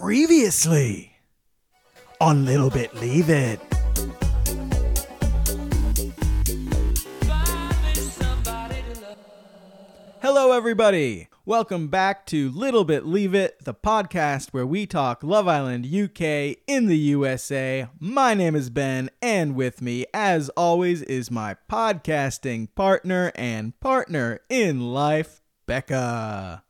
Previously on Little Bit Leave It. Hello, everybody. Welcome back to Little Bit Leave It, the podcast where we talk Love Island UK in the USA. My name is Ben, and with me, as always, is my podcasting partner and partner in life, Becca.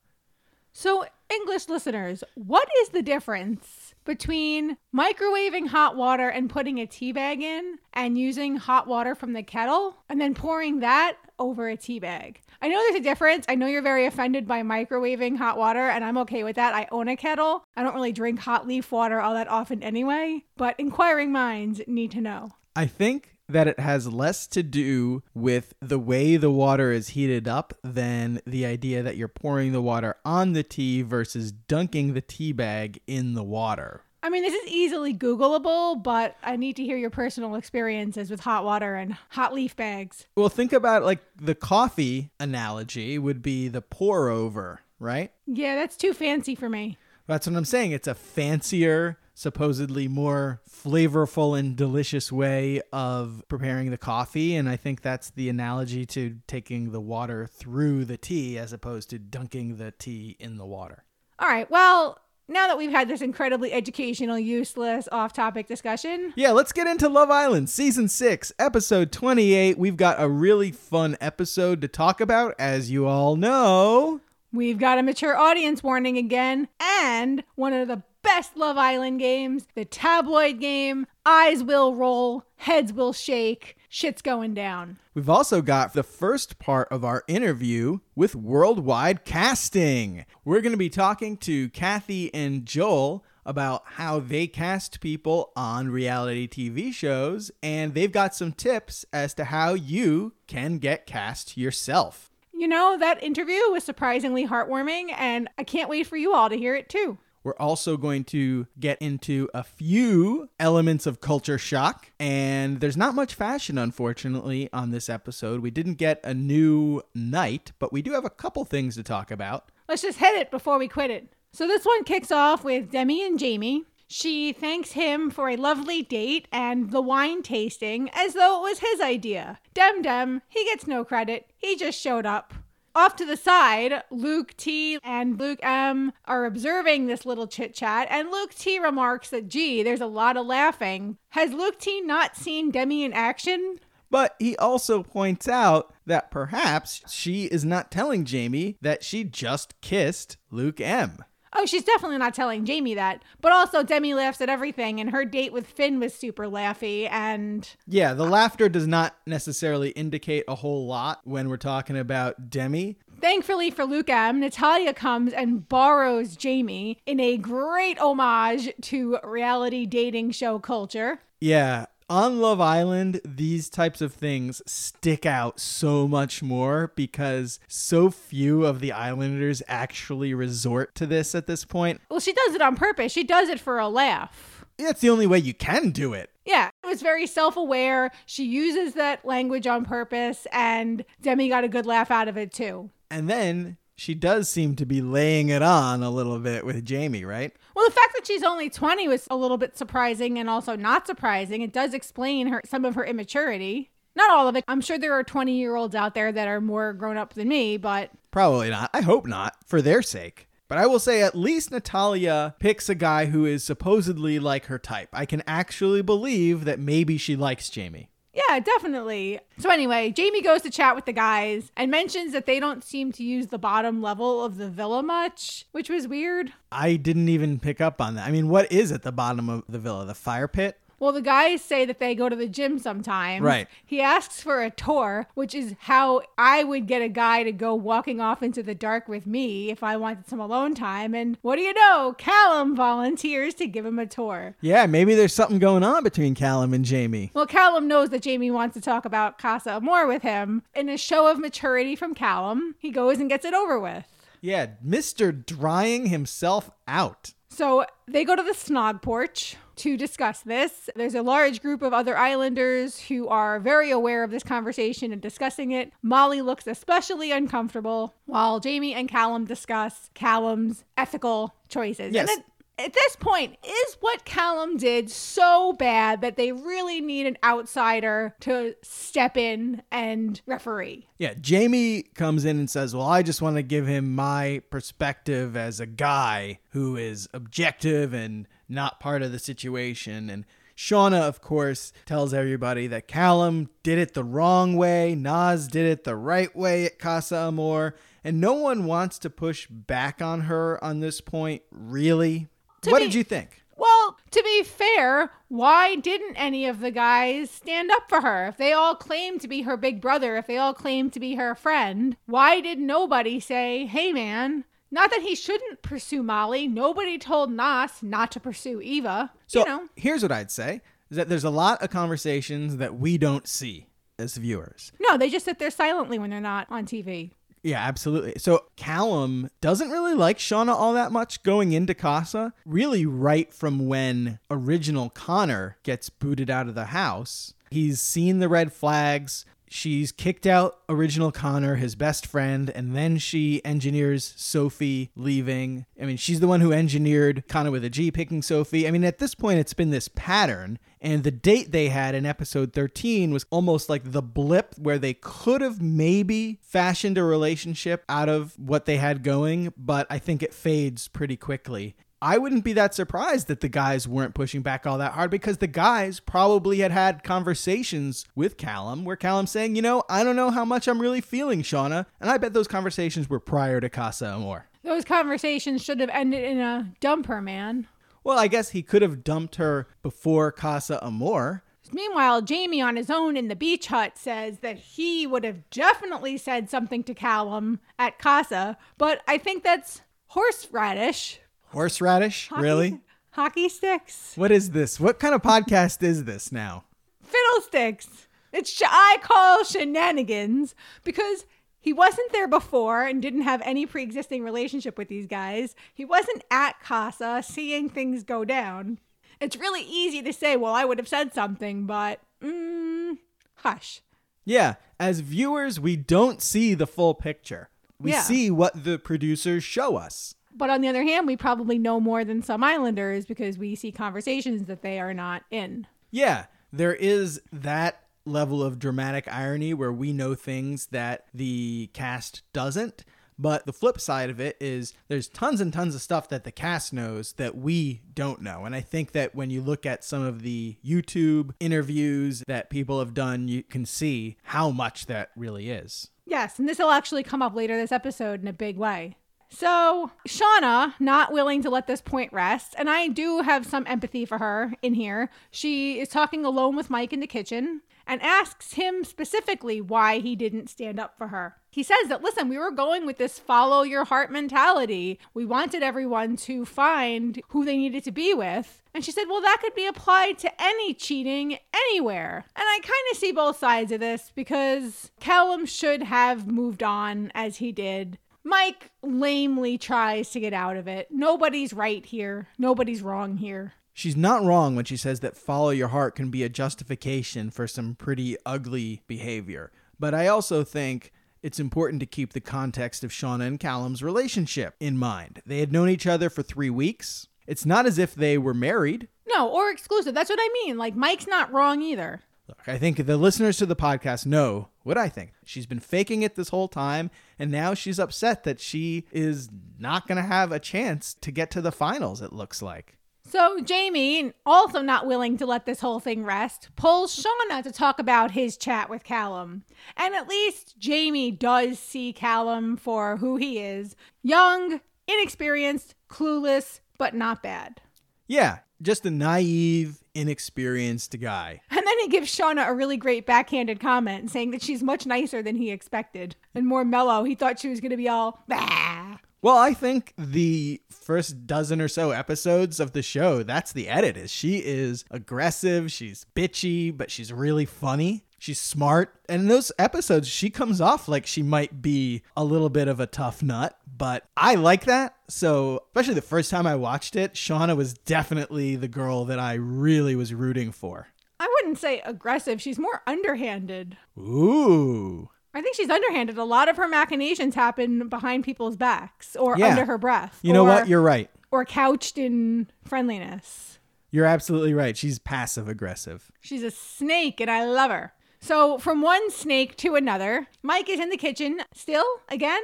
So, English listeners, what is the difference between microwaving hot water and putting a tea bag in and using hot water from the kettle and then pouring that over a tea bag? I know there's a difference. I know you're very offended by microwaving hot water, and I'm okay with that. I own a kettle. I don't really drink hot leaf water all that often anyway, but inquiring minds need to know. I think that it has less to do with the way the water is heated up than the idea that you're pouring the water on the tea versus dunking the tea bag in the water. I mean, this is easily Googleable, but I need to hear your personal experiences with hot water and hot leaf bags. Well, think about like the coffee analogy would be the pour over, right? Yeah, that's too fancy for me. That's what I'm saying. It's a fancier, supposedly more flavorful and delicious way of preparing the coffee. And I think that's the analogy to taking the water through the tea as opposed to dunking the tea in the water. All right, well, now that we've had this incredibly educational, useless, off topic discussion, Yeah, let's get into Love Island Season 6, Episode 28. We've got a really fun episode to talk about, as you all know. we've got a mature audience warning again, and one of the best Love Island games, the tabloid game. Eyes will roll, heads will shake, shit's going down. We've also got the first part of our interview with Worldwide Casting. We're going to be talking to Kathy and Joel about how they cast people on reality TV shows, and they've got some tips as to how you can get cast yourself. You know, that interview was surprisingly heartwarming, and I can't wait for you all to hear it too. We're also going to get into a few elements of culture shock, and there's not much fashion, unfortunately, on this episode. We didn't get a new night, but we do have a couple things to talk about. Let's just hit it before we quit it. So this one kicks off with Demi and Jamie. She thanks him for a lovely date and the wine tasting as though it was his idea. Dem Dem, he gets no credit. He just showed up. Off to the side, Luke T and Luke M are observing this little chit chat, and Luke T remarks that, gee, there's a lot of laughing. Has Luke T not seen Demi in action? But he also points out that perhaps she is not telling Jamie that she just kissed Luke M. Oh, she's definitely not telling Jamie that. But also, Demi laughs at everything, and her date with Finn was super laughy. And Yeah, the laughter does not necessarily indicate a whole lot when we're talking about Demi. thankfully for Luke M, Natalia comes and borrows Jamie in a great homage to reality dating show culture. Yeah, on Love Island, these types of things stick out so much more because so few of the islanders actually resort to this at this point. Well, she does it on purpose, she does it for a laugh. That's the only way you can do it. Yeah, it was very self aware. She uses that language on purpose, and Demi got a good laugh out of it too. And then she does seem to be laying it on a little bit with Jamie, right? Well, the fact that she's only 20 was a little bit surprising and also not surprising. It does explain her some of her immaturity. Not all of it. I'm sure there are 20 year olds out there that are more grown up than me, but Probably not. I hope not, for their sake. But I will say at least Natalia picks a guy who is supposedly like her type. I can actually believe that maybe she likes Jamie. Yeah, definitely. So, anyway, Jamie goes to chat with the guys and mentions that they don't seem to use the bottom level of the villa much, which was weird. I didn't even pick up on that. I mean, what is at the bottom of the villa? The fire pit? Well, the guys say that they go to the gym sometimes. Right. He asks for a tour, which is how I would get a guy to go walking off into the dark with me if I wanted some alone time. And what do you know? Callum volunteers to give him a tour. Yeah, maybe there's something going on between Callum and Jamie. Well, Callum knows that Jamie wants to talk about Casa more with him. In a show of maturity from Callum, he goes and gets it over with. Yeah, Mr. Drying himself out. So they go to the snog porch to discuss this. There's a large group of other islanders who are very aware of this conversation and discussing it. Molly looks especially uncomfortable while Jamie and Callum discuss Callum's ethical choices. Yes. At this point, is what Callum did so bad that they really need an outsider to step in and referee? Yeah, Jamie comes in and says, Well, I just want to give him my perspective as a guy who is objective and not part of the situation. And Shaughna, of course, tells everybody that Callum did it the wrong way, Nas did it the right way at Casa Amor, and no one wants to push back on her on this point, really. To what be- did you think? Well, to be fair, why didn't any of the guys stand up for her? If they all claim to be her big brother, if they all claim to be her friend, why did nobody say, hey man, not that he shouldn't pursue Molly. Nobody told Nas not to pursue Eva. So you know, here's what I'd say is that there's a lot of conversations that we don't see as viewers. no, they just sit there silently when they're not on TV. Yeah, absolutely. So Callum doesn't really like Shaughna all that much going into Casa. Really, right from when original Connor gets booted out of the house, he's seen the red flags. She's kicked out original Connor, his best friend, and then she engineers Sophie leaving. I mean, she's the one who engineered Connor with a G picking Sophie. I mean, at this point, it's been this pattern. And the date they had in episode 13 was almost like the blip where they could have maybe fashioned a relationship out of what they had going, but I think it fades pretty quickly. I wouldn't be that surprised that the guys weren't pushing back all that hard because the guys probably had had conversations with Callum where Callum's saying, you know, I don't know how much I'm really feeling Shaughna. And I bet those conversations were prior to Casa Amor. Those conversations should have ended in a dump her, man. Well, I guess he could have dumped her before Casa Amor. Meanwhile, Jamie on his own in the beach hut says that he would have definitely said something to Callum at Casa, but I think that's horseradish. Horseradish? Hockey- Really? Hockey sticks? What is this? What kind of podcast is this now? Fiddlesticks. It's sh- I call shenanigans because he wasn't there before and didn't have any pre-existing relationship with these guys. He wasn't at Casa seeing things go down. It's really easy to say, well, I would have said something, but mm, hush. Yeah, as viewers, we don't see the full picture. We Yeah. see what the producers show us. But on the other hand, we probably know more than some Islanders because we see conversations that they are not in. Yeah, there is that level of dramatic irony where we know things that the cast doesn't. But the flip side of it is there's tons and tons of stuff that the cast knows that we don't know. And I think that when you look at some of the YouTube interviews that people have done, you can see how much that really is. Yes, and this will actually come up later this episode in a big way. So, Shaughna, not willing to let this point rest, and I do have some empathy for her in here. She is talking alone with Mike in the kitchen and asks him specifically why he didn't stand up for her. He says that, listen, we were going with this follow your heart mentality. We wanted everyone to find who they needed to be with. And she said, well, that could be applied to any cheating anywhere. And I kind of see both sides of this because Callum should have moved on as he did. Mike lamely tries to get out of it. Nobody's right here. Nobody's wrong here. She's not wrong when she says that follow your heart can be a justification for some pretty ugly behavior. But I also think it's important to keep the context of Shaughna and Callum's relationship in mind. They had known each other for three weeks. It's not as if they were married. No, or exclusive. That's what I mean. Like, Mike's not wrong either. Look, I think the listeners to the podcast know what I think. She's been faking it this whole time, and now she's upset that she is not going to have a chance to get to the finals, it looks like. So Jamie, also not willing to let this whole thing rest, pulls Shaughna to talk about his chat with Callum. And at least Jamie does see Callum for who he is young, inexperienced, clueless, but not bad. Yeah, just a naive, inexperienced guy. And then he gives Shaughna a really great backhanded comment saying that she's much nicer than he expected and more mellow. He thought she was going to be all, bah. Well, I think the first dozen or so episodes of the show, that's the edit is she is aggressive, she's bitchy, but she's really funny. She's smart. And in those episodes, she comes off like she might be a little bit of a tough nut, but I like that. So, especially the first time I watched it, Shaughna was definitely the girl that I really was rooting for. I wouldn't say aggressive. She's more underhanded. Ooh. I think she's underhanded. A lot of her machinations happen behind people's backs or Yeah. under her breath. You know or- what? You're right. or couched in friendliness. You're absolutely right. She's passive aggressive. She's a snake and I love her. So, from one snake to another, Mike is in the kitchen still again.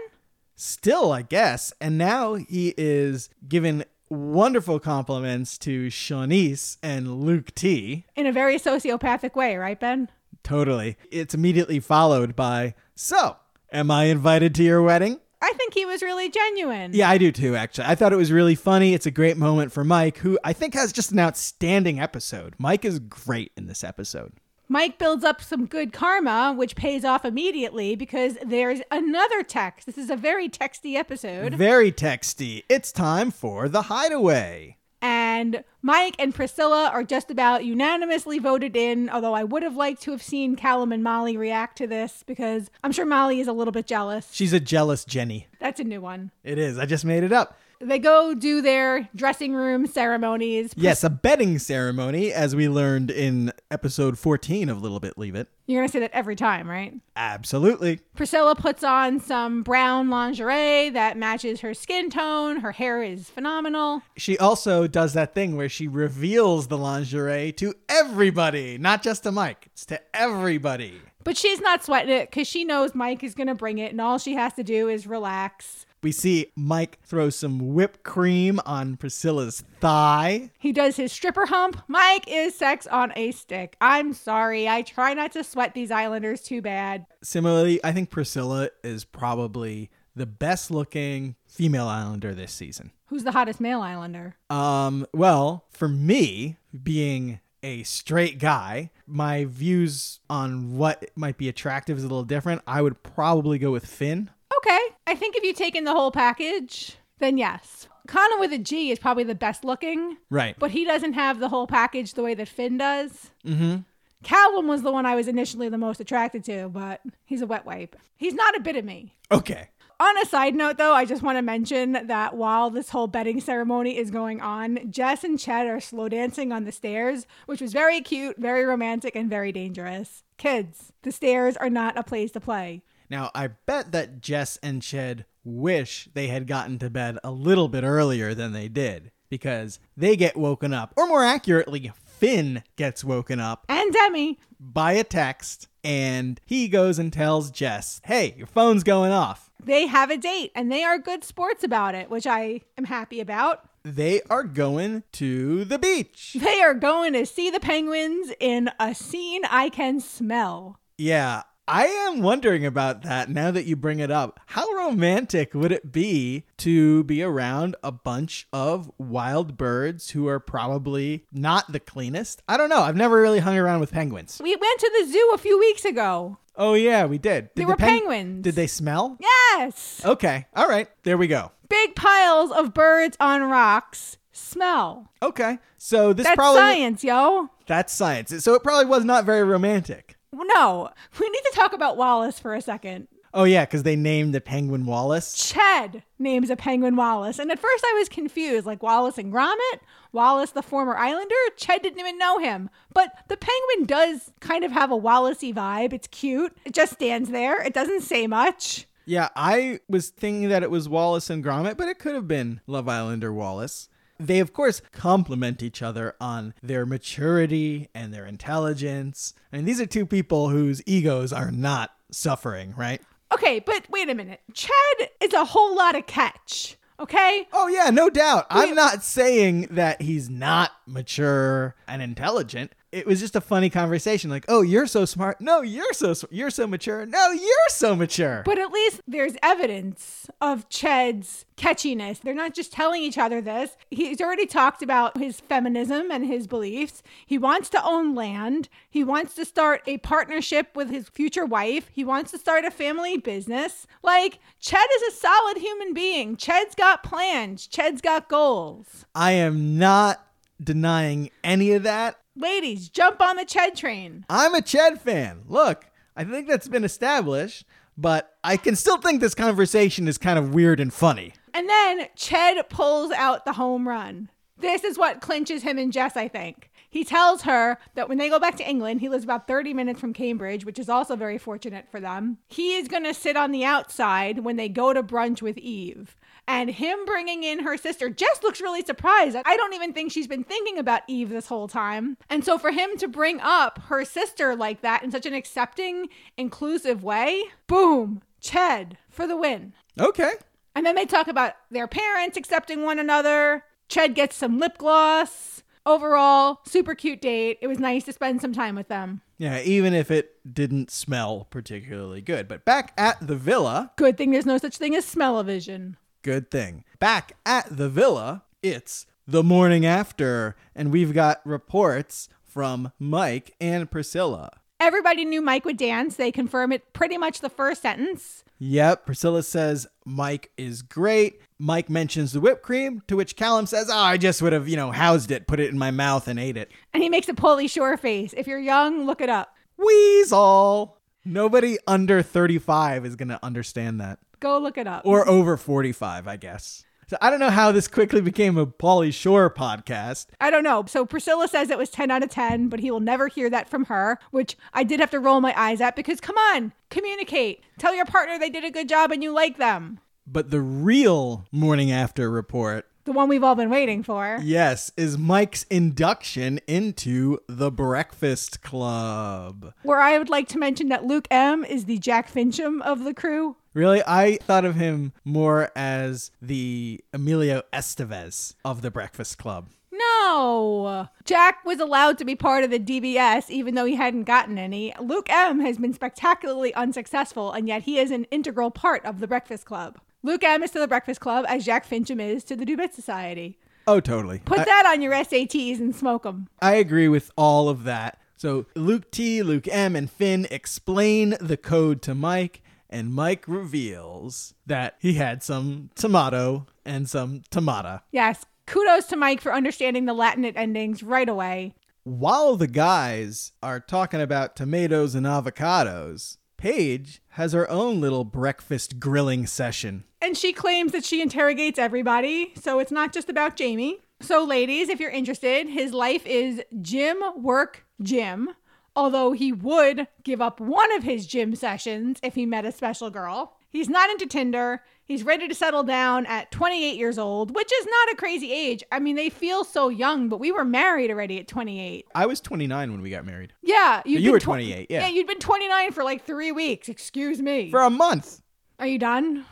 Still, I guess. And now he is giving wonderful compliments to Siannise and Luke T. In a very sociopathic way, right, Ben? Totally. It's immediately followed by, So, am I invited to your wedding? I think he was really genuine. Yeah, I do too, actually. I thought it was really funny. It's a great moment for Mike, who I think has just an outstanding episode. Mike is great in this episode. Mike builds up some good karma, which pays off immediately because there's another text. This is a very texty episode. Very texty. It's time for the hideaway. And Mike and Priscilla are just about unanimously voted in, although I would have liked to have seen Callum and Molly react to this because I'm sure Molly is a little bit jealous. She's a jealous Jenny. That's a new one. It is. I just made it up. They go do their dressing room ceremonies. Yes, a betting ceremony, as we learned in episode 14 of Little Bit Leave It. You're going to say that every time, right? Absolutely. Priscilla puts on some brown lingerie that matches her skin tone. Her hair is phenomenal. She also does that thing where she reveals the lingerie to everybody, not just to Mike. It's to everybody. But she's not sweating it because she knows Mike is going to bring it, and all she has to do is relax. We see Mike throw some whipped cream on Priscilla's thigh. He does his stripper hump. Mike is sex on a stick. I'm sorry. I try not to sweat these Islanders too bad. Similarly, I think Priscilla is probably the best looking female Islander this season. Who's the hottest male Islander? Um, well, for me, being a straight guy, my views on what might be attractive is a little different. I would probably go with Finn. Okay. I think if you take in the whole package, then yes. Connor with a G is probably the best looking, Right. but he doesn't have the whole package the way that Finn does. mm-hmm. Callum was the one I was initially the most attracted to, but he's a wet wipe. He's not a bit of me. Okay. On a side note, though, I just want to mention that while this whole betting ceremony is going on, Jess and Ched are slow dancing on the stairs, which was very cute, very romantic, and very dangerous. Kids, the stairs are not a place to play. Now, I bet that Jess and Ched wish they had gotten to bed a little bit earlier than they did because they get woken up, or more accurately, Finn gets woken up And Demi, by a text and he goes and tells Jess, Hey, your phone's going off. they have a date and they are good sports about it, which I am happy about. They are going to the beach. They are going to see the penguins in a scene I can smell. Yeah, I am wondering about that now that you bring it up. How romantic would it be to be around a bunch of wild birds who are probably not the cleanest? I don't know. I've never really hung around with penguins. We went to the zoo a few weeks ago. Oh, yeah, we did. They were penguins. Did they smell? Yes! Okay. All right. There we go. Big piles of birds on rocks smell. Okay. So this That's probably science, yo. that's science. So it probably was not very romantic. No, we need to talk about Wallace for a second. Oh yeah, because they named the penguin Wallace. Ched names a penguin Wallace. And at first I was confused like Wallace and Gromit? Wallace, the former Islander? Ched didn't even know him. But the penguin does kind of have a Wallacey vibe. It's cute. It just stands there, it doesn't say much. Yeah, I was thinking that it was Wallace and Gromit, but it could have been Love Islander Wallace. They, of course, complement each other on their maturity and their intelligence. I mean, these are two people whose egos are not suffering, right? Okay, but wait a minute. Ched is a whole lot of catch. Okay? Oh, yeah, no doubt. I'm not saying that he's not mature and intelligent. It was just a funny conversation like, "Oh, you're so smart." No, you're so you're so mature. No, you're so mature. But at least there's evidence of Ched's catchiness. They're not just telling each other this. He's already talked about his feminism and his beliefs. He wants to own land. He wants to start a partnership with his future wife. He wants to start a family business. Like, Ched is a solid human being. Ched's got plans. Ched's got goals. I am not denying any of that. Ladies, jump on the Ched train. I'm a Ched fan. Look, I think that's been established, but I can still think this conversation is kind of weird and funny. And then Ched pulls out the home run. This is what clinches him and Jess, I think. He tells her that when they go back to England, he lives about 30 minutes from Cambridge, which is also very fortunate for them. He is going to sit on the outside when they go to brunch with Eve. And him bringing in her sister, Jess looks really surprised. I don't even think she's been thinking about Eve this whole time. And so for him to bring up her sister like that in such an accepting, inclusive way, boom, Ched for the win. Okay. And then they talk about their parents accepting one another. Ched gets some lip gloss. Overall, super cute date. It was nice to spend some time with them. Yeah, even if it didn't smell particularly good. But back at the villa, Good thing there's no such thing as smell-o-vision. Good thing. Back at the villa, it's the morning after, and we've got reports from Mike and Priscilla. Everybody knew Mike would dance. They confirm it pretty much the first sentence. Yep, Priscilla says Mike is great. Mike mentions the whipped cream, to which Callum says, Oh, I just would have, you know, housed it, put it in my mouth, and ate it. And he makes a Pauly Shore face. If you're young, look it up. Weasel. Nobody under 35 is going to understand that. Go look it up. Or over 45, I guess. So I don't know how this quickly became a Pauly Shore podcast. I don't know. So Priscilla says it was 10 out of 10, but he will never hear that from her, which I did have to roll my eyes at because come on, communicate. Tell your partner they did a good job and you like them. But the real morning after report, The one we've all been waiting for. yes, is Mike's induction into the Breakfast Club. Where I would like to mention that Luke M is the Jack Fincham of the crew. Really, I thought of him more as the Emilio Estevez of the Breakfast Club. No. Jack was allowed to be part of the DBS even though he hadn't gotten any. Luke M has been spectacularly unsuccessful, and yet he is an integral part of the Breakfast Club. Luke M is to the Breakfast Club as Jack Fincham is to the Dubit Society. Oh, totally. Put I- that on your SATs and smoke them. I agree with all of that. So Luke T, Luke M, and Finn explain the code to Mike, and Mike reveals that he had some tomato and some tomata. Yes, kudos to Mike for understanding the Latinate endings right away. While the guys are talking about tomatoes and avocados, Paige has her own little breakfast grilling session. And she claims that she interrogates everybody, so it's not just about Jamie. So, ladies, if you're interested, his life is gym, work, gym. Although he would give up one of his gym sessions if he met a special girl. He's not into Tinder. He's ready to settle down at 28 years old, which is not a crazy age. I mean, they feel so young, but we were married already at 28. I was 29 when we got married. Yeah, you were tw- 28, yeah. Yeah, you'd been 29 for like three weeks. Excuse me. For a month. Are you done?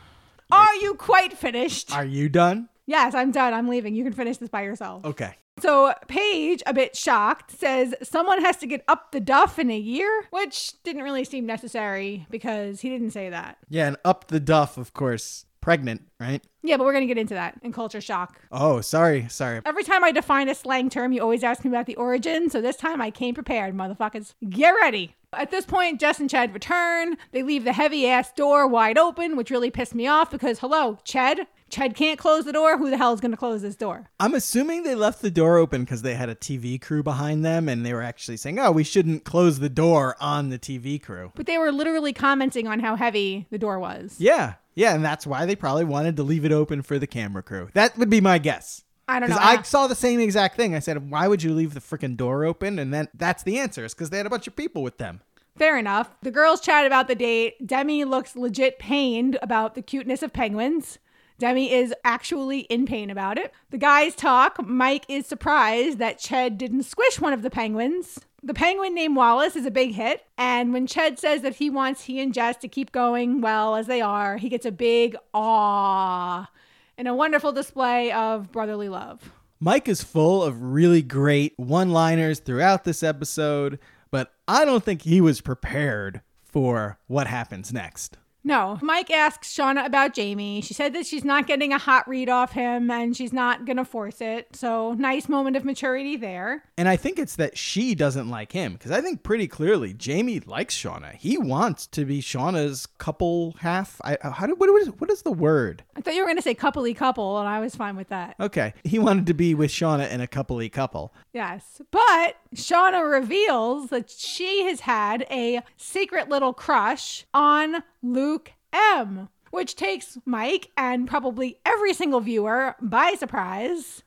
Are you quite finished? Are you done? Yes, I'm done. I'm leaving. You can finish this by yourself. Okay. So Paige, a bit shocked, says someone has to get up the duff in a year, which didn't really seem necessary because he didn't say that. Yeah, and up the duff, of course. Pregnant, right? Yeah, but we're going to get into that in culture shock. Oh, sorry, sorry. Every time I define a slang term, you always ask me about the origin. So this time I came prepared, motherfuckers. Get ready. At this point, Jess and Ched return. They leave the heavy ass door wide open, which really pissed me off because, hello, Ched? Ched can't close the door. Who the hell is going to close this door? I'm assuming they left the door open because they had a TV crew behind them and they were actually saying, oh, we shouldn't close the door on the TV crew. But they were literally commenting on how heavy the door was. Yeah, yeah, and that's why they probably wanted to leave it open for the camera crew. That would be my guess. I don't know. Because I saw the same exact thing. I said, why would you leave the freaking door open? And then that's the answer. It's because they had a bunch of people with them. Fair enough. The girls chat about the date. Demi looks legit pained about the cuteness of penguins. Demi is actually in pain about it. The guys talk. Mike is surprised that Ched didn't squish one of the penguins. The penguin named Wallace is a big hit. And when Ched says that he wants he and Jess to keep going well as they are, he gets a big aw and a wonderful display of brotherly love. Mike is full of really great one liners throughout this episode, but I don't think he was prepared for what happens next. No. Mike asks Shaughna about Jamie. She said that she's not getting a hot read off him and she's not going to force it. So, nice moment of maturity there. And I think it's that she doesn't like him because I think pretty clearly Jamie likes Shaughna. He wants to be Shaughna's couple half. I uh, how do what is what is the word? I thought you were going to say coupley couple, and I was fine with that. Okay, he wanted to be with Shaughna in a coupley couple. Yes. But Shaughna reveals that she has had a secret little crush on Luke M, which takes Mike and probably every single viewer by surprise.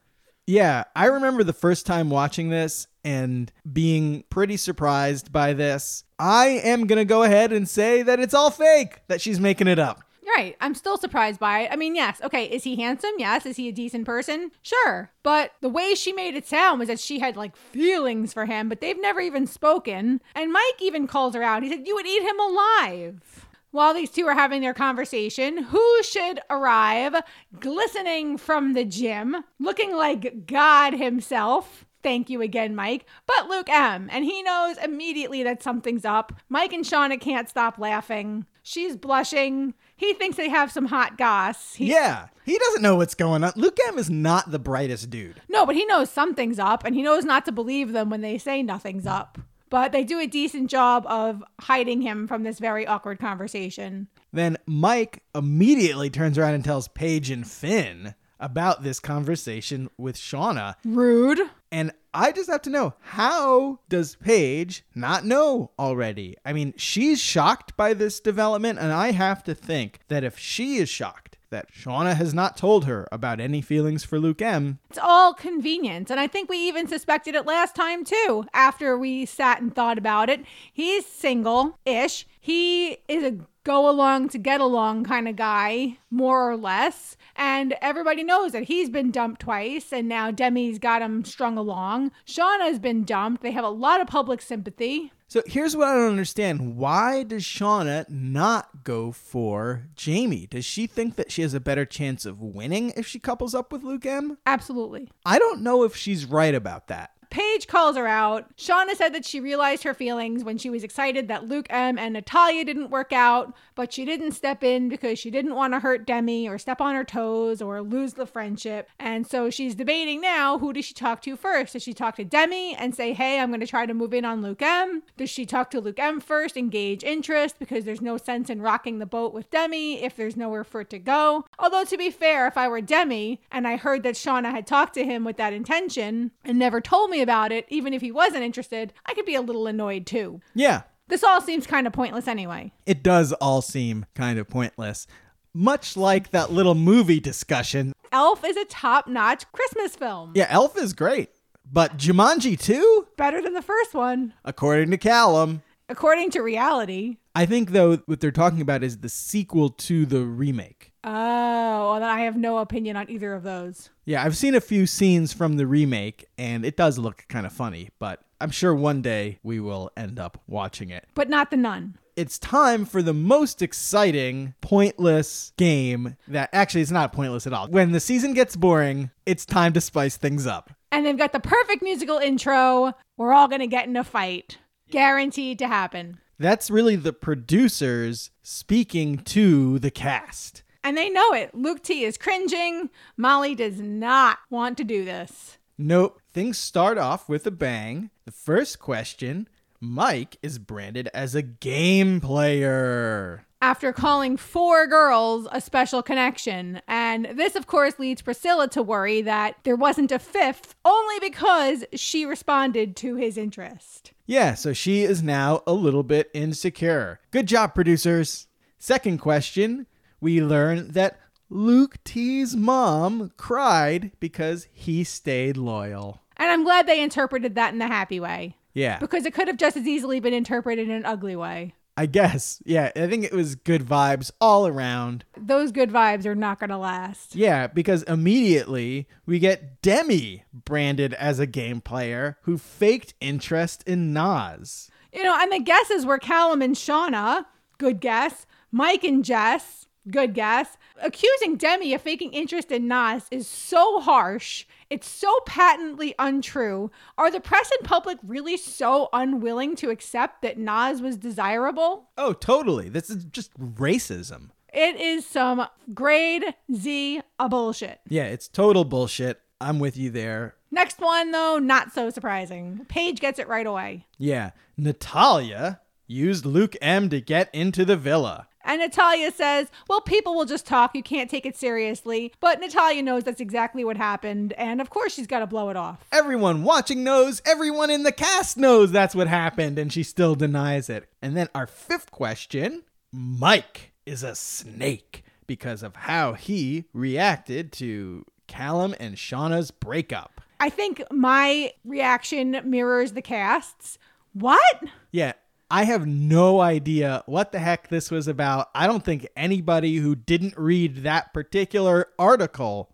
Yeah, I remember the first time watching this and being pretty surprised by this. I am going to go ahead and say that it's all fake, that she's making it up. Right. I'm still surprised by it. I mean, yes. Okay. Is he handsome? Yes. Is he a decent person? Sure. But the way she made it sound was that she had like feelings for him, but they've never even spoken. And Mike even calls her out. He said, You would eat him alive. While these two are having their conversation, who should arrive glistening from the gym, looking like God himself? Thank you again, Mike. But Luke M. And he knows immediately that something's up. Mike and Shaughna can't stop laughing. She's blushing. He thinks they have some hot goss. He, Yeah, he doesn't know what's going on. Luke M is not the brightest dude. No, but he knows something's up and he knows not to believe them when they say nothing's up. But they do a decent job of hiding him from this very awkward conversation. Then Mike immediately turns around and tells Paige and Finn about this conversation with Shaughna. Rude. And I just have to know how does Paige not know already? I mean, she's shocked by this development, and I have to think that if she is shocked that Shaughna has not told her about any feelings for Luke M, It's all convenient. And I think we even suspected it last time too, after we sat and thought about it. He's single ish. He is a go along to get along kind of guy, more or less. And everybody knows that he's been dumped twice, and now Demi's got him strung along. Shaughna's been dumped. They have a lot of public sympathy. So here's what I don't understand. Why does Shaughna not go for Jamie? Does she think that she has a better chance of winning if she couples up with Luke M? Absolutely. I don't know if she's right about that. Paige calls her out. Shaughna said that she realized her feelings when she was excited that Luke M and Natalia didn't work out, but she didn't step in because she didn't want to hurt Demi or step on her toes or lose the friendship. And so she's debating now who does she talk to first? Does she talk to Demi and say, hey, I'm going to try to move in on Luke M? Does she talk to Luke M first engage interest because there's no sense in rocking the boat with Demi if there's nowhere for it to go? Although, to be fair, if I were Demi and I heard that Shaughna had talked to him with that intention and never told me about it, even if he wasn't interested, I could be a little annoyed too. Yeah, This all seems kind of pointless anyway. it does all seem kind of pointless. Much like that little movie discussion. Elf is a top notch Christmas film. Yeah, Elf is great. But Jumanji 2? Better than the first one, According to Callum. according to reality. I think, though, what they're talking about is the sequel to the remake. Oh, well, then I have no opinion on either of those. Yeah, I've seen a few scenes from the remake, and it does look kind of funny, but I'm sure one day we will end up watching it. But not the nun. It's time for the most exciting, pointless game that actually it's not pointless at all. When the season gets boring, it's time to spice things up. And they've got the perfect musical intro. We're all going to get in a fight. Guaranteed to happen. That's really the producers speaking to the cast. And they know it. Luke T is cringing. Molly does not want to do this. Nope, things start off with a bang. The first question Mike is branded as a game player. After calling four girls a special connection. And this, of course, leads Priscilla to worry that there wasn't a fifth only because she responded to his interest. Yeah, so she is now a little bit insecure. Good job, producers. Second question we learn that Luke T's mom cried because he stayed loyal. And I'm glad they interpreted that in the happy way Yeah, because it could have just as easily been interpreted in an ugly way. I guess. Yeah, I think it was good vibes all around. Those good vibes are not going to last. Yeah, because immediately we get Demi branded as a game player who faked interest in Nas. You know, and the guesses were Callum and Shaughna. Good guess. Mike and Jess. Good guess. Accusing Demi of faking interest in Nas is so harsh. It's so patently untrue. Are the press and public really so unwilling to accept that Nas was desirable? Oh, totally. This is just racism. It is some grade Z a bullshit. Yeah, it's total bullshit. I'm with you there. Next one, though, not so surprising. Paige gets it right away. Yeah, Natalia used Luke M to get into the villa. And Natalia says, Well, people will just talk. You can't take it seriously. But Natalia knows that's exactly what happened. And of course, she's got to blow it off. Everyone watching knows, everyone in the cast knows that's what happened, and she still denies it. And then our fifth question Mike is a snake because of how he reacted to Callum and Shaughna's breakup. I think my reaction mirrors the cast's. What? Yeah, I have no idea what the heck this was about. I don't think anybody who didn't read that particular article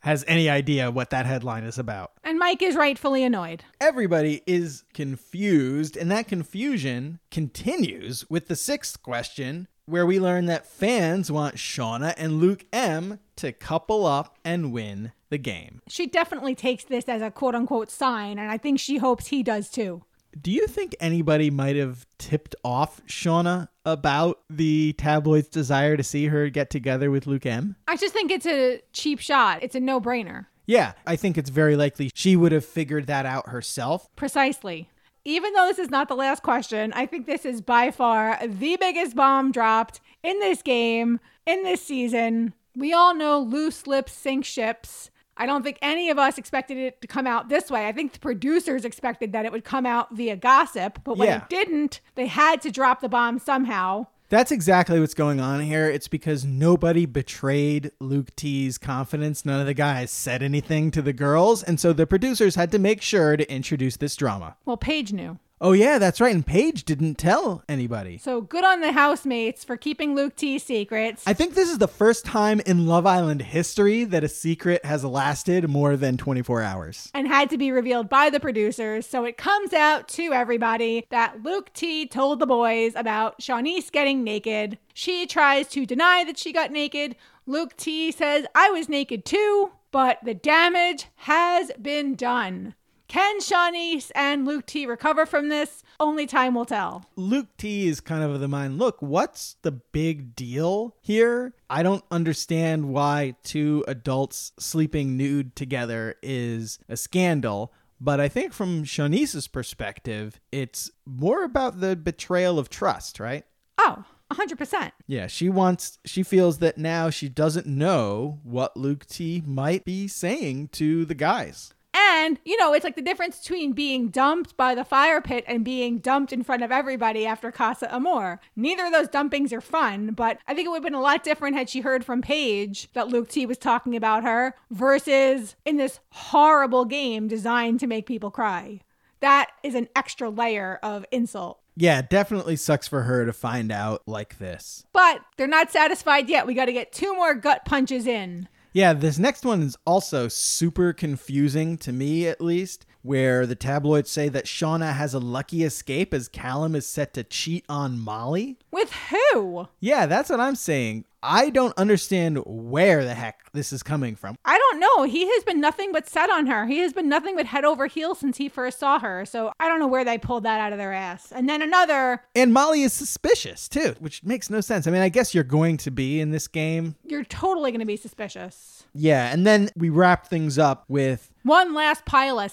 has any idea what that headline is about. And Mike is rightfully annoyed. Everybody is confused, and that confusion continues with the sixth question, where we learn that fans want Shaughna and Luke M to couple up and win the game. She definitely takes this as a quote unquote sign, and I think she hopes he does too. Do you think anybody might have tipped off Shaughna about the tabloid's desire to see her get together with Luke M? I just think it's a cheap shot. It's a no brainer. Yeah, I think it's very likely she would have figured that out herself. Precisely. Even though this is not the last question, I think this is by far the biggest bomb dropped in this game, in this season. We all know loose lips sink ships. I don't think any of us expected it to come out this way. I think the producers expected that it would come out via gossip, but when Yeah. it didn't, they had to drop the bomb somehow. That's exactly what's going on here. It's because nobody betrayed Luke T's confidence. None of the guys said anything to the girls. And so the producers had to make sure to introduce this drama. Well, Paige knew. Oh, yeah, that's right. And Paige didn't tell anybody. So good on the housemates for keeping Luke T secrets. I think this is the first time in Love Island history that a secret has lasted more than 24 hours. and had to be revealed by the producers. So it comes out to everybody that Luke T told the boys about Siannise getting naked. She tries to deny that she got naked. Luke T says, I was naked too, but the damage has been done. Can Siannise and Luke T recover from this? Only time will tell. Luke T is kind of of the mind look, what's the big deal here? I don't understand why two adults sleeping nude together is a scandal. But I think from Siannise's perspective, it's more about the betrayal of trust, right? Oh, 100%. Yeah, she wants, she feels that now she doesn't know what Luke T might be saying to the guys. And, you know, it's like the difference between being dumped by the fire pit and being dumped in front of everybody after Casa Amor. Neither of those dumpings are fun, but I think it would have been a lot different had she heard from Paige that Luke T was talking about her versus in this horrible game designed to make people cry. That is an extra layer of insult. Yeah, definitely sucks for her to find out like this. But they're not satisfied yet. We got to get two more gut punches in. Yeah, this next one is also super confusing to me, at least, where the tabloids say that Shaughna has a lucky escape as Callum is set to cheat on Molly. With who? Yeah, that's what I'm saying. I don't understand where the heck this is coming from. I don't know. He has been nothing but set on her. He has been nothing but head over heels since he first saw her. So I don't know where they pulled that out of their ass. And then another, And Molly is suspicious too, which makes no sense. I mean, I guess you're going to be in this game. you're totally going to be suspicious. Yeah, and then we wrap things up with One last pile of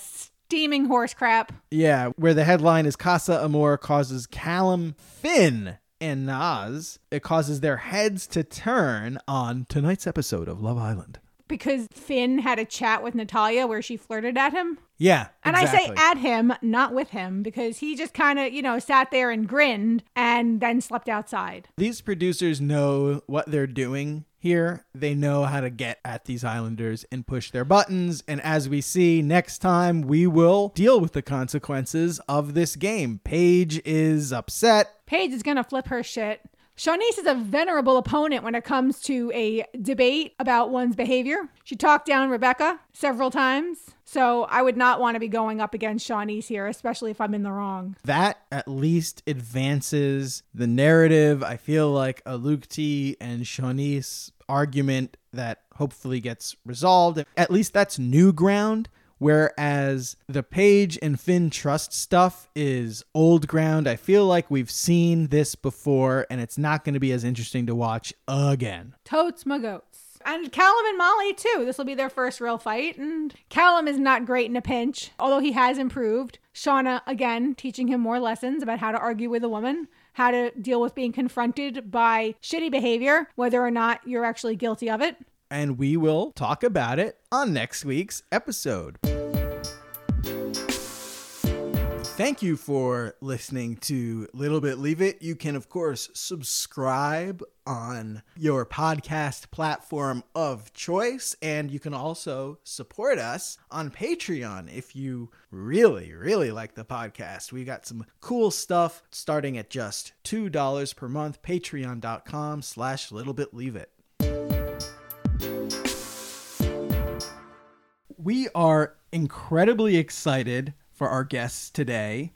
steaming horse crap. Yeah, where the headline is Casa Amor causes Callum, Finn, and Nas. It causes their heads to turn on tonight's episode of Love Island. Because Finn had a chat with Natalia where she flirted at him. Yeah, And I say at him, not with him, because he just kind of, you know, sat there and grinned and then slept outside. These producers know what they're doing here. They know how to get at these Islanders and push their buttons. And as we see next time, we will deal with the consequences of this game. Paige is upset. Paige is going to flip her shit. Siannise is a venerable opponent when it comes to a debate about one's behavior. She talked down Rebecca several times. So I would not want to be going up against Siannise here, especially if I'm in the wrong. that at least advances the narrative. I feel like a Luke T and Siannise argument that hopefully gets resolved. At least that's new ground. Whereas the Paige and Finn trust stuff is old ground. I feel like we've seen this before and it's not going to be as interesting to watch again. Totes my goats. And Callum and Molly, too. This will be their first real fight. And Callum is not great in a pinch, although he has improved. Shaughna, again, teaching him more lessons about how to argue with a woman, how to deal with being confronted by shitty behavior, whether or not you're actually guilty of it. And we will talk about it on next week's episode. Thank you for listening to Little Bit Leave It. You can, of course, subscribe on your podcast platform of choice, and you can also support us on Patreon if you really, really like the podcast. We got some cool stuff starting at just $2 per month. Patreon.com slash Little Bit Leave It. We are incredibly excited for our guests today.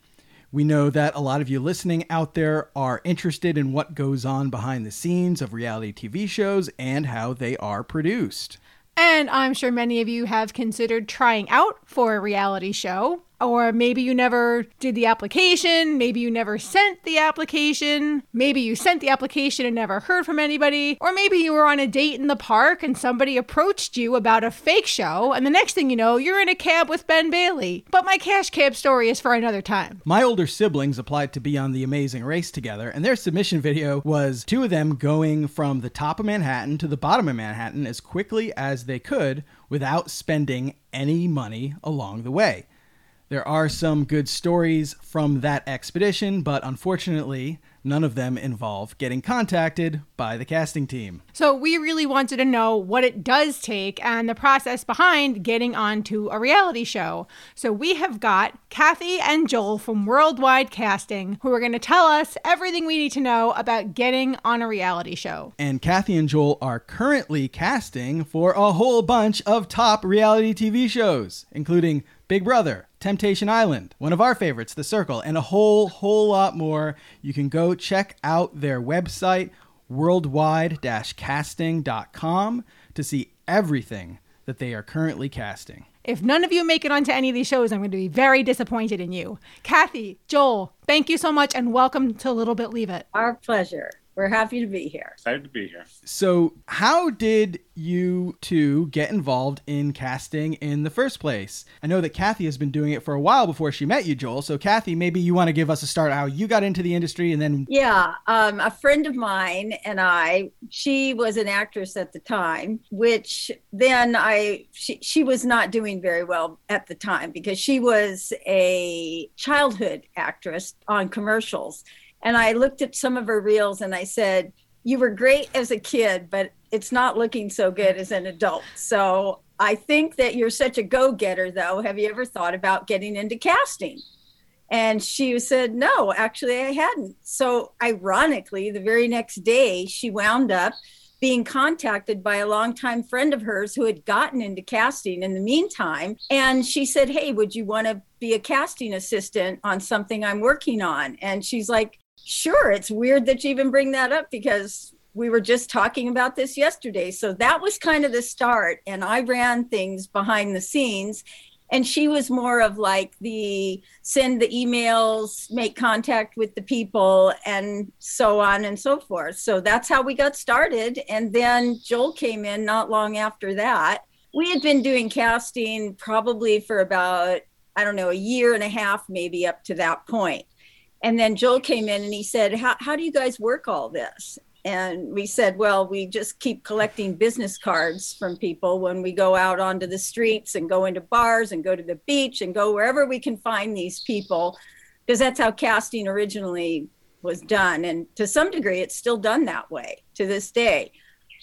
We know that a lot of you listening out there are interested in what goes on behind the scenes of reality TV shows and how they are produced. And I'm sure many of you have considered trying out for a reality show. Or maybe you never did the application. Maybe you never sent the application. Maybe you sent the application and never heard from anybody. Or maybe you were on a date in the park and somebody approached you about a fake show. And the next thing you know, you're in a cab with Ben Bailey. But my cash cab story is for another time. My older siblings applied to be on The Amazing Race together, and their submission video was two of them going from the top of Manhattan to the bottom of Manhattan as quickly as they could without spending any money along the way. There are some good stories from that expedition, but unfortunately, none of them involve getting contacted by the casting team. So we really wanted to know what it does take and the process behind getting onto a reality show. So we have got Kathy and Joel from Worldwide Casting who are going to tell us everything we need to know about getting on a reality show. And Kathy and Joel are currently casting for a whole bunch of top reality TV shows, including Big Brother, Temptation Island, one of our favorites, The Circle, and a whole, whole lot more. You can go check out their website, worldwide casting.com, to see everything that they are currently casting. If none of you make it onto any of these shows, I'm going to be very disappointed in you. Kathy, Joel, thank you so much and welcome to Little Bit Leave It. Our pleasure. We're happy to be here. Excited to be here. So, how did you two get involved in casting in the first place? I know that Kathy has been doing it for a while before she met you, Joel. So, Kathy, maybe you want to give us a start how you got into the industry and then. Yeah, um, a friend of mine and I, she was an actress at the time, which then I, she, she was not doing very well at the time because she was a childhood actress on commercials and I looked at some of her reels and I said, You were great as a kid, but it's not looking so good as an adult. So I think that you're such a go getter, though. Have you ever thought about getting into casting? And she said, No, actually, I hadn't. So, ironically, the very next day, she wound up being contacted by a longtime friend of hers who had gotten into casting in the meantime. And she said, Hey, would you want to be a casting assistant on something I'm working on? And she's like, Sure. It's weird that you even bring that up because we were just talking about this yesterday. So that was kind of the start. And I ran things behind the scenes. And she was more of like the send the emails, make contact with the people, and so on and so forth. So that's how we got started. And then Joel came in not long after that. We had been doing casting probably for about, I don't know, a year and a half, maybe up to that point. And then Joel came in and he said, how, do you guys work all this? And we said, well, we just keep collecting business cards from people when we go out onto the streets and go into bars and go to the beach and go wherever we can find these people, because that's how casting originally was done. And to some degree, it's still done that way to this day.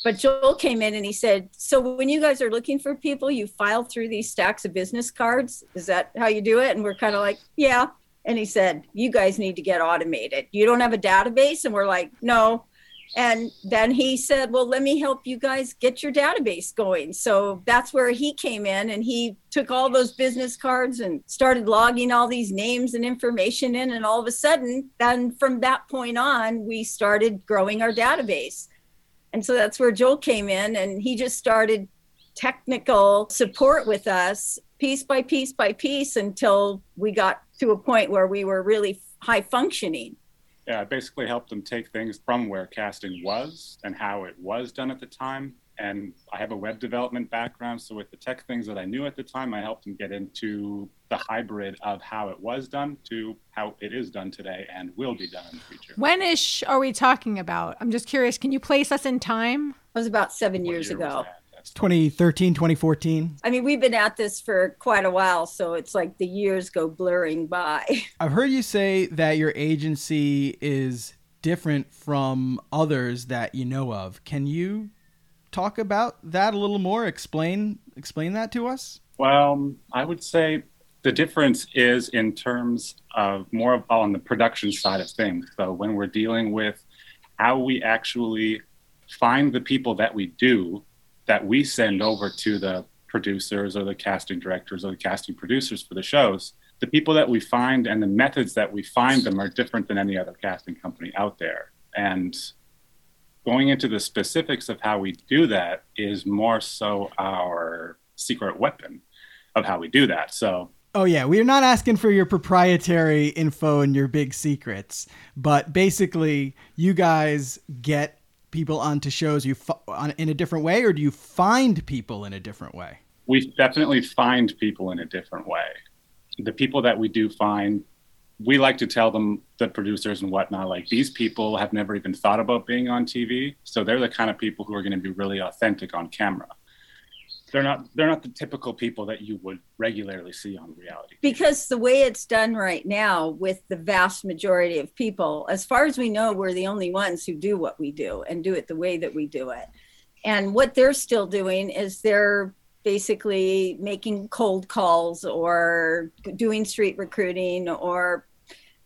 But Joel came in and he said, So when you guys are looking for people, you file through these stacks of business cards. Is that how you do it? And we're kind of like, Yeah. And he said, You guys need to get automated. You don't have a database? And we're like, No. And then he said, Well, let me help you guys get your database going. So that's where he came in and he took all those business cards and started logging all these names and information in. And all of a sudden, then from that point on, we started growing our database. And so that's where Joel came in and he just started technical support with us piece by piece by piece until we got to a point where we were really high functioning. Yeah, I basically helped them take things from where casting was and how it was done at the time. And I have a web development background. So, with the tech things that I knew at the time, I helped them get into the hybrid of how it was done to how it is done today and will be done in the future. When ish are we talking about? I'm just curious. Can you place us in time? It was about seven What years year was ago. That? that 2013, 2014. I mean, we've been at this for quite a while, so it's like the years go blurring by. I've heard you say that your agency is different from others that you know of. Can you talk about that a little more? Explain explain that to us? Well, I would say the difference is in terms of more on the production side of things. So when we're dealing with how we actually find the people that we do that we send over to the producers or the casting directors or the casting producers for the shows the people that we find and the methods that we find them are different than any other casting company out there. And going into the specifics of how we do that is more so our secret weapon of how we do that. So Oh yeah, we are not asking for your proprietary info and your big secrets, but basically, you guys get people onto shows you f- on, in a different way, or do you find people in a different way? We definitely find people in a different way. The people that we do find, we like to tell them, the producers and whatnot, like these people have never even thought about being on TV, so they're the kind of people who are going to be really authentic on camera they're not they're not the typical people that you would regularly see on reality because the way it's done right now with the vast majority of people as far as we know we're the only ones who do what we do and do it the way that we do it. And what they're still doing is they're basically making cold calls or doing street recruiting or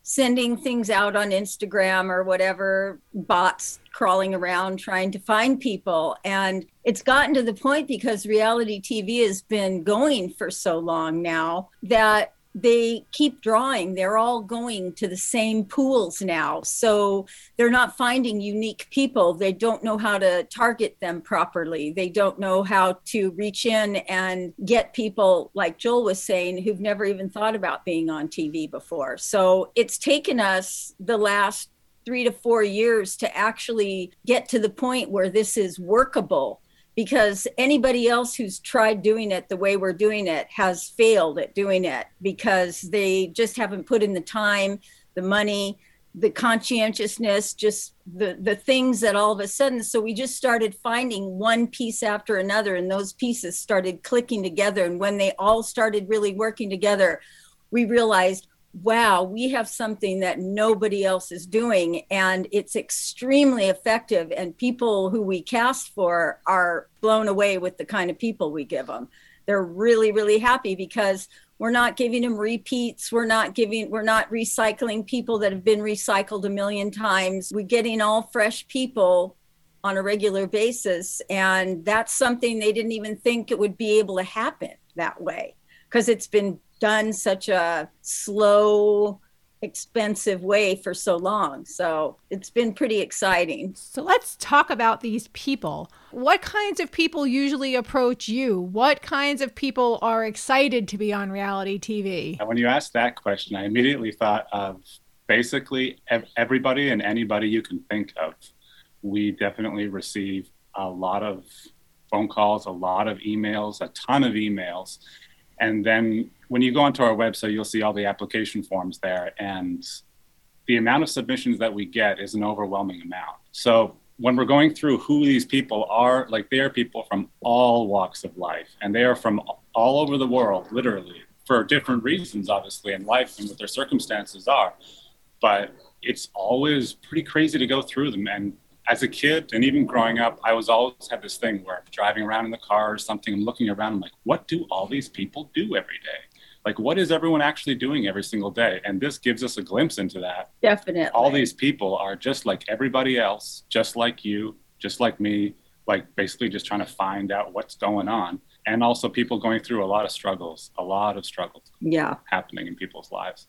sending things out on Instagram or whatever, bots crawling around trying to find people. And it's gotten to the point because reality TV has been going for so long now that they keep drawing. They're all going to the same pools now. So they're not finding unique people. They don't know how to target them properly. They don't know how to reach in and get people, like Joel was saying, who've never even thought about being on TV before. So it's taken us the last three to four years to actually get to the point where this is workable because anybody else who's tried doing it the way we're doing it has failed at doing it because they just haven't put in the time, the money, the conscientiousness, just the the things that all of a sudden so we just started finding one piece after another and those pieces started clicking together. And when they all started really working together, we realized wow, we have something that nobody else is doing, and it's extremely effective. And people who we cast for are blown away with the kind of people we give them. They're really, really happy because we're not giving them repeats. We're not giving, we're not recycling people that have been recycled a million times. We're getting all fresh people on a regular basis. And that's something they didn't even think it would be able to happen that way because it's been done such a slow expensive way for so long. So it's been pretty exciting. So let's talk about these people. What kinds of people usually approach you? What kinds of people are excited to be on reality TV? When you asked that question, I immediately thought of basically everybody and anybody you can think of. We definitely receive a lot of phone calls, a lot of emails, a ton of emails. And then when you go onto our website, you'll see all the application forms there. And the amount of submissions that we get is an overwhelming amount. So when we're going through who these people are, like they are people from all walks of life, and they are from all over the world, literally, for different reasons, obviously, in life and what their circumstances are. But it's always pretty crazy to go through them. And as a kid and even growing up, I was always had this thing where driving around in the car or something, I'm looking around, I'm like, what do all these people do every day? like what is everyone actually doing every single day? And this gives us a glimpse into that. Definitely. All these people are just like everybody else just like you just like me like basically just trying to find out what's going on. And also people going through a lot of struggles a lot of struggles yeah. happening in people's lives.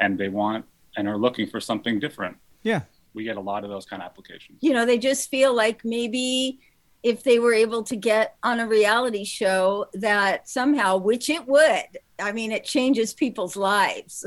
And they want and are looking for something different. Yeah we get a lot of those kind of applications you know they just feel like maybe if they were able to get on a reality show that somehow, which it would, I mean, it changes people's lives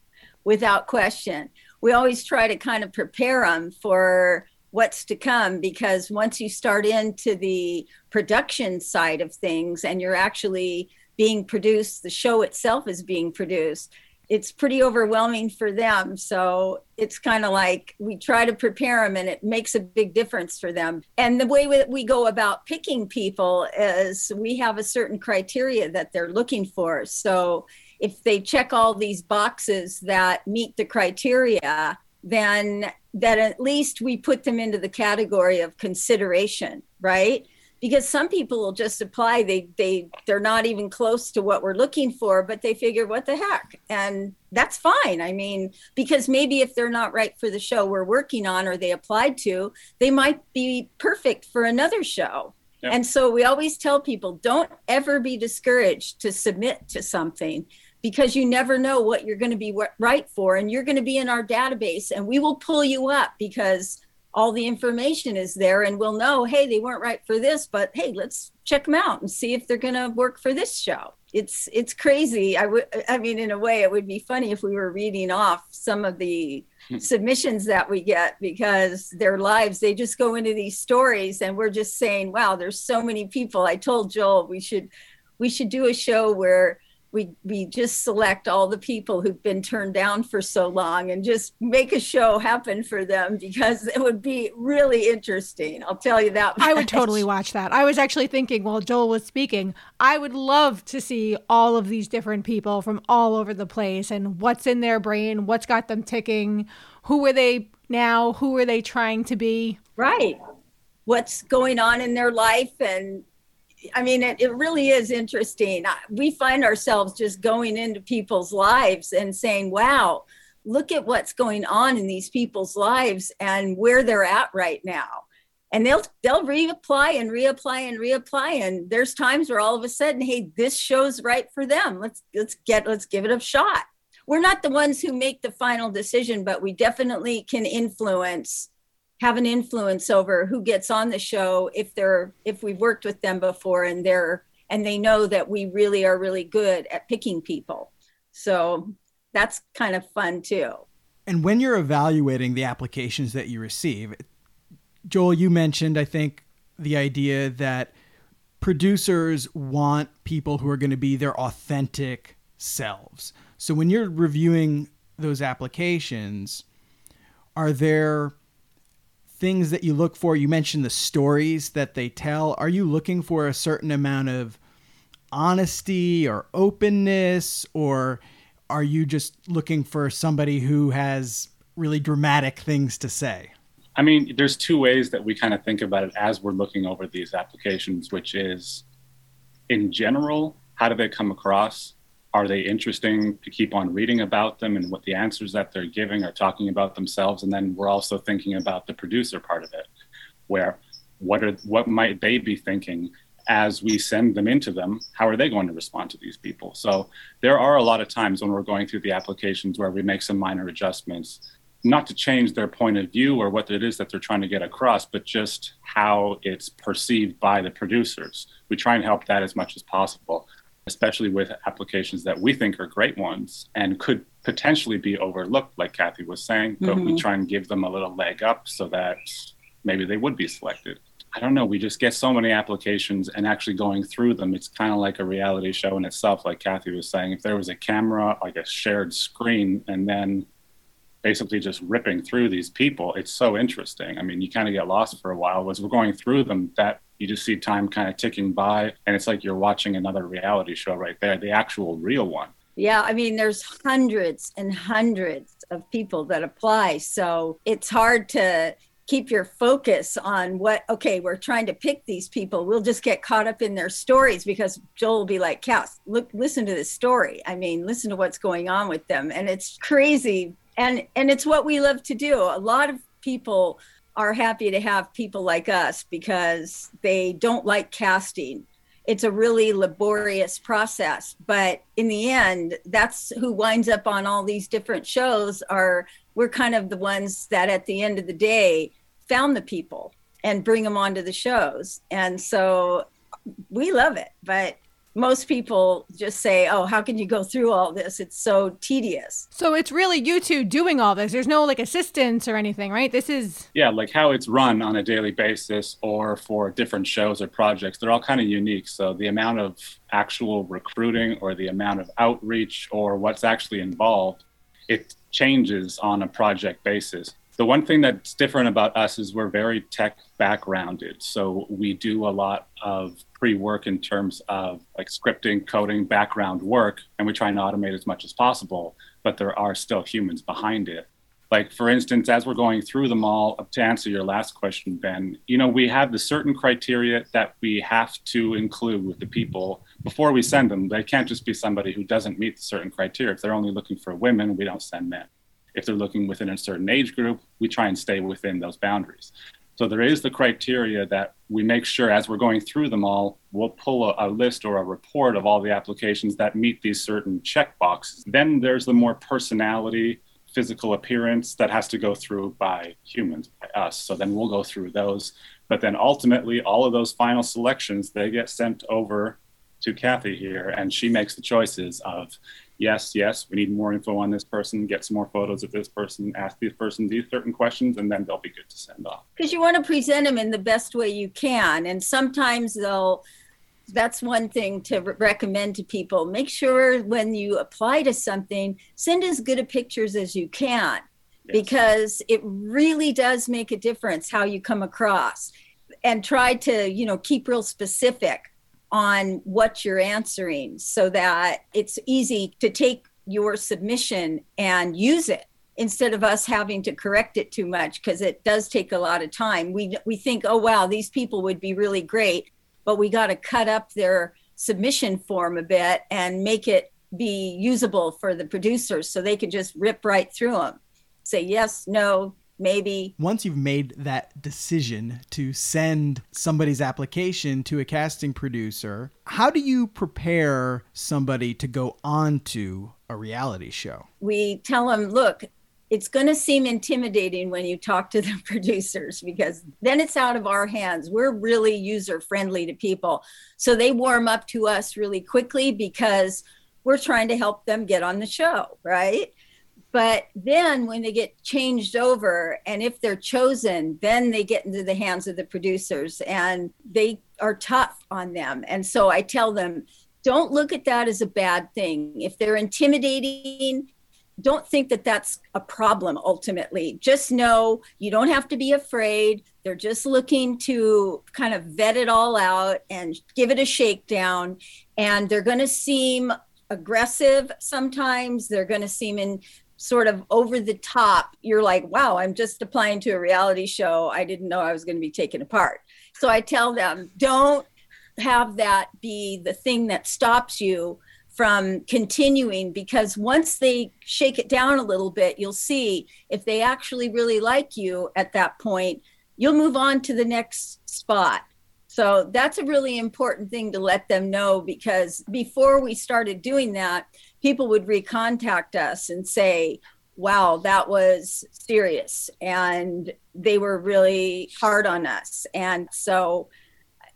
without question. We always try to kind of prepare them for what's to come because once you start into the production side of things and you're actually being produced, the show itself is being produced, it's pretty overwhelming for them. So it's kind of like we try to prepare them and it makes a big difference for them. And the way that we go about picking people is we have a certain criteria that they're looking for. So if they check all these boxes that meet the criteria, then that at least we put them into the category of consideration, right? Because some people will just apply they they they're not even close to what we're looking for but they figure what the heck? And that's fine. I mean because maybe if they're not right for the show we're working on or they applied to they might be perfect for another show. Yep. and so we always tell people don't ever be discouraged to submit to something because you never know what you're going to be right for and you're going to be in our database and we will pull you up because all the information is there and we'll know hey they weren't right for this but hey let's check them out and see if they're going to work for this show. It's it's crazy. I would i mean in a way it would be funny if we were reading off some of the hmm. submissions that we get because their lives they just go into these stories and we're just saying wow there's so many people. I told joel we should we should do a show where we we just select all the people who've been turned down for so long and just make a show happen for them because it would be really interesting. I'll tell you that. Much. I would totally watch that. I was actually thinking while Joel was speaking, I would love to see all of these different people from all over the place and what's in their brain, what's got them ticking, who are they now, who are they trying to be? Right. What's going on in their life and I mean, it, it really is interesting. We find ourselves just going into people's lives and saying, wow, look at what's going on in these people's lives and where they're at right now. And they'll they'll reapply and reapply and reapply. And there's times where all of a sudden, hey, this show's right for them. Let's let's get let's give it a shot. We're not the ones who make the final decision, but we definitely can influence have an influence over who gets on the show if they're if we've worked with them before and they're and they know that we really are really good at picking people. So that's kind of fun too. And when you're evaluating the applications that you receive joel you mentioned i think the idea that producers want people who are going to be their authentic selves. So when you're reviewing those applications are there things that you look for? You mentioned the stories that they tell. Are you looking for a certain amount of honesty or openness, or are you just looking for somebody who has really dramatic things to say? I mean, there's two ways that we kind of think about it as we're looking over these applications, which is in general, how do they come across? Are they interesting to keep on reading about them and what the answers that they're giving are talking about themselves? And then we're also thinking about the producer part of it where what are what might they be thinking as we send them into them? How are they going to respond to these people? So there are a lot of times when we're going through the applications where we make some minor adjustments not to change their point of view or what it is that they're trying to get across but just how it's perceived by the producers. We try and help that as much as possible especially with applications that we think are great ones and could potentially be overlooked, like Kathy was saying, but mm-hmm. we try and give them a little leg up so that maybe they would be selected. I don't know. We just get so many applications and actually going through them, it's kind of like a reality show in itself, like Kathy was saying. If there was a camera, like a shared screen, and then basically just ripping through these people, it's so interesting. I mean, you kind of get lost for a while. As we're going through them, that you just see time kind of ticking by and it's like you're watching another reality show right there the actual real one. Yeah i mean there's hundreds and hundreds of people that apply so it's hard to keep your focus on what okay we're trying to pick these people. We'll just get caught up in their stories because joel will be like cass look listen to this story. I mean listen to what's going on with them. And it's crazy. And and it's what we love to do. A lot of people are happy to have people like us because they don't like casting. It's a really laborious process, but in the end, that's who winds up on all these different shows are we're kind of the ones that at the end of the day found the people and bring them onto the shows. And so we love it, but most people just say, "Oh, how can you go through all this? It's so tedious." So it's really you two doing all this. There's no like assistance or anything, right? This is Yeah, like how it's run on a daily basis or for different shows or projects, they're all kind of unique. So the amount of actual recruiting or the amount of outreach or what's actually involved, it changes on a project basis. The one thing that's different about us is we're very tech backgrounded. So we do a lot of pre work in terms of like scripting, coding, background work, and we try and automate as much as possible. But there are still humans behind it. Like, for instance, as we're going through them all, to answer your last question, Ben, you know, we have the certain criteria that we have to include with the people before we send them. They can't just be somebody who doesn't meet the certain criteria. If they're only looking for women, we don't send men if they're looking within a certain age group, we try and stay within those boundaries. So there is the criteria that we make sure as we're going through them all, we'll pull a, a, list or a report of all the applications that meet these certain check boxes. Then there's the more personality, physical appearance that has to go through by humans, by us. So then we'll go through those. But then ultimately, all of those final selections, they get sent over to Kathy here, and she makes the choices of yes, yes, we need more info on this person, get some more photos of this person, ask this person these certain questions, and then they'll be good to send off. Because you want to present them in the best way you can. And sometimes they'll, that's one thing to re- recommend to people. Make sure when you apply to something, send as good a pictures as you can. Yes. Because it really does make a difference how you come across, and try to you know keep real specific on what you're answering so that it's easy to take your submission and use it instead of us having to correct it too much because it does take a lot of time. We we think, "Oh wow, these people would be really great," but we got to cut up their submission form a bit and make it be usable for the producers so they can just rip right through them. Say yes, no, maybe. Once you've made that decision to send somebody's application to a casting producer, how do you prepare somebody to go on to a reality show? We tell them, look, it's going to seem intimidating when you talk to the producers because then it's out of our hands. We're really user friendly to people. So they warm up to us really quickly because we're trying to help them get on the show, right? But then when they get changed over, and if they're chosen, then they get into the hands of the producers and they are tough on them. And so I tell them, don't look at that as a bad thing. If they're intimidating, don't think that that's a problem ultimately. Just know you don't have to be afraid. They're just looking to kind of vet it all out and give it a shakedown. And they're going to seem aggressive sometimes. They're going to seem in sort of over the top, you're like, wow, I'm just applying to a reality show. I didn't know I was going to be taken apart. So I tell them, don't have that be the thing that stops you from continuing because once they shake it down a little bit, you'll see if they actually really like you at that point, you'll move on to the next spot. So that's a really important thing to let them know because before we started doing that, people would recontact us and say, wow, that was serious. And they were really hard on us. And so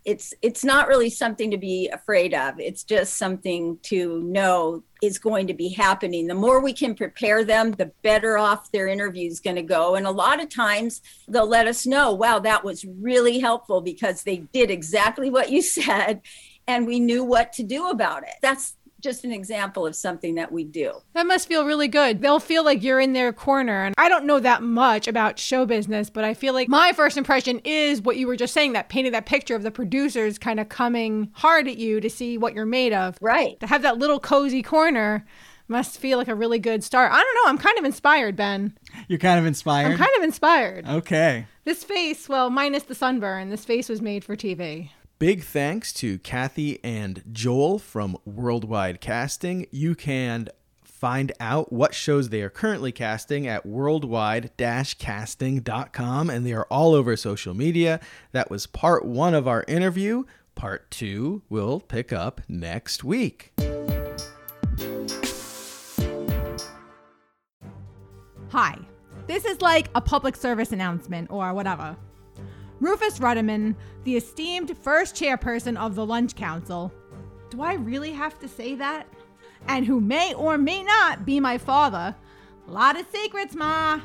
it's it's not really something to be afraid of. It's just something to know is going to be happening. The more we can prepare them, the better off their interview is going to go. And a lot of times they'll let us know, wow, that was really helpful because they did exactly what you said and we knew what to do about it. That's just an example of something that we do. That must feel really good. They'll feel like you're in their corner. And I don't know that much about show business, but I feel like my first impression is what you were just saying that painting that picture of the producers kind of coming hard at you to see what you're made of. Right. To have that little cozy corner must feel like a really good start. I don't know. I'm kind of inspired, Ben. You're kind of inspired? I'm kind of inspired. Okay. This face, well, minus the sunburn, this face was made for TV. Big thanks to Kathy and Joel from Worldwide Casting. You can find out what shows they are currently casting at worldwide-casting.com and they are all over social media. That was part 1 of our interview. Part 2 will pick up next week. Hi. This is like a public service announcement or whatever. Rufus Ruderman, the esteemed first chairperson of the Lunch Council, do I really have to say that? And who may or may not be my father, a lot of secrets, ma,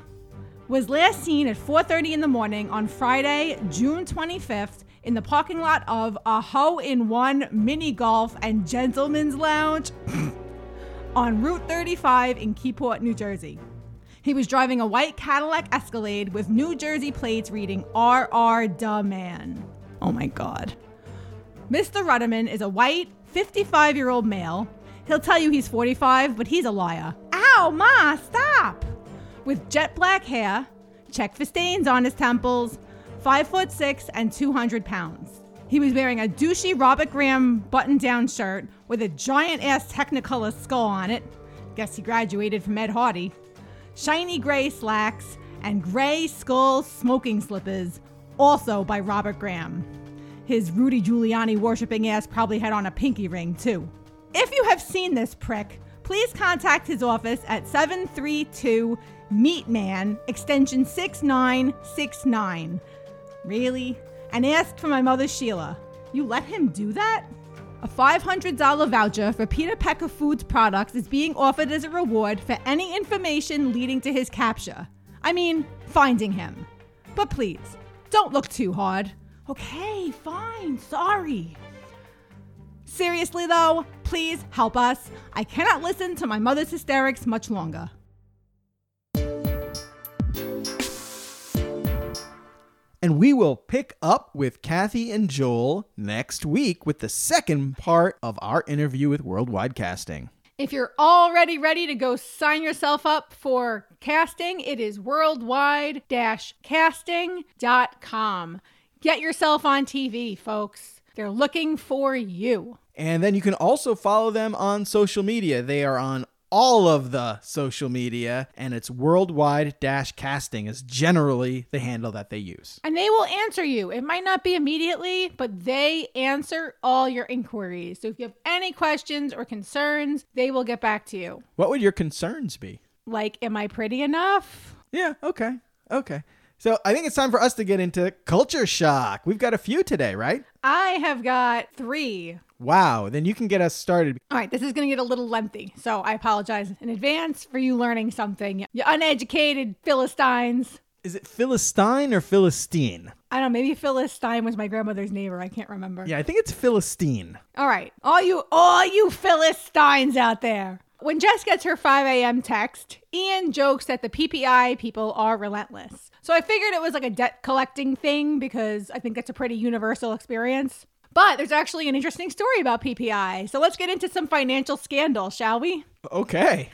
was last seen at 4:30 in the morning on Friday, June 25th, in the parking lot of a Hole-in-One Mini Golf and Gentlemen's Lounge on Route 35 in Keyport, New Jersey. He was driving a white Cadillac Escalade with New Jersey plates reading RR Da Man. Oh my god. Mr. Rudderman is a white, 55 year old male. He'll tell you he's 45, but he's a liar. Ow, Ma, stop! With jet black hair, check for stains on his temples, 5 foot 6 and 200 pounds. He was wearing a douchey Robert Graham button down shirt with a giant ass Technicolor skull on it. Guess he graduated from Ed Hardy. Shiny gray slacks and gray skull smoking slippers, also by Robert Graham. His Rudy Giuliani worshipping ass probably had on a pinky ring, too. If you have seen this prick, please contact his office at 732 Meatman, extension 6969. Really? And ask for my mother Sheila. You let him do that? A $500 voucher for Peter Pecker Foods products is being offered as a reward for any information leading to his capture. I mean, finding him. But please, don't look too hard. Okay, fine, sorry. Seriously, though, please help us. I cannot listen to my mother's hysterics much longer. And we will pick up with Kathy and Joel next week with the second part of our interview with Worldwide Casting. If you're already ready to go sign yourself up for casting, it is worldwide casting.com. Get yourself on TV, folks. They're looking for you. And then you can also follow them on social media. They are on all of the social media, and it's worldwide dash casting is generally the handle that they use. And they will answer you. It might not be immediately, but they answer all your inquiries. So if you have any questions or concerns, they will get back to you. What would your concerns be? Like, am I pretty enough? Yeah, okay. Okay. So I think it's time for us to get into culture shock. We've got a few today, right? I have got three. Wow. Then you can get us started. All right, this is going to get a little lengthy, so I apologize in advance for you learning something. You uneducated Philistines. Is it Philistine or Philistine? I don't know, maybe Philistine was my grandmother's neighbor. I can't remember. Yeah, I think it's Philistine. All right, all you, all you Philistines out there. When Jess gets her 5 a.m. text, Iain jokes that the PPI people are relentless. So I figured it was like a debt collecting thing because I think that's a pretty universal experience. But there's actually an interesting story about PPI. So let's get into some financial scandal, shall we? Okay.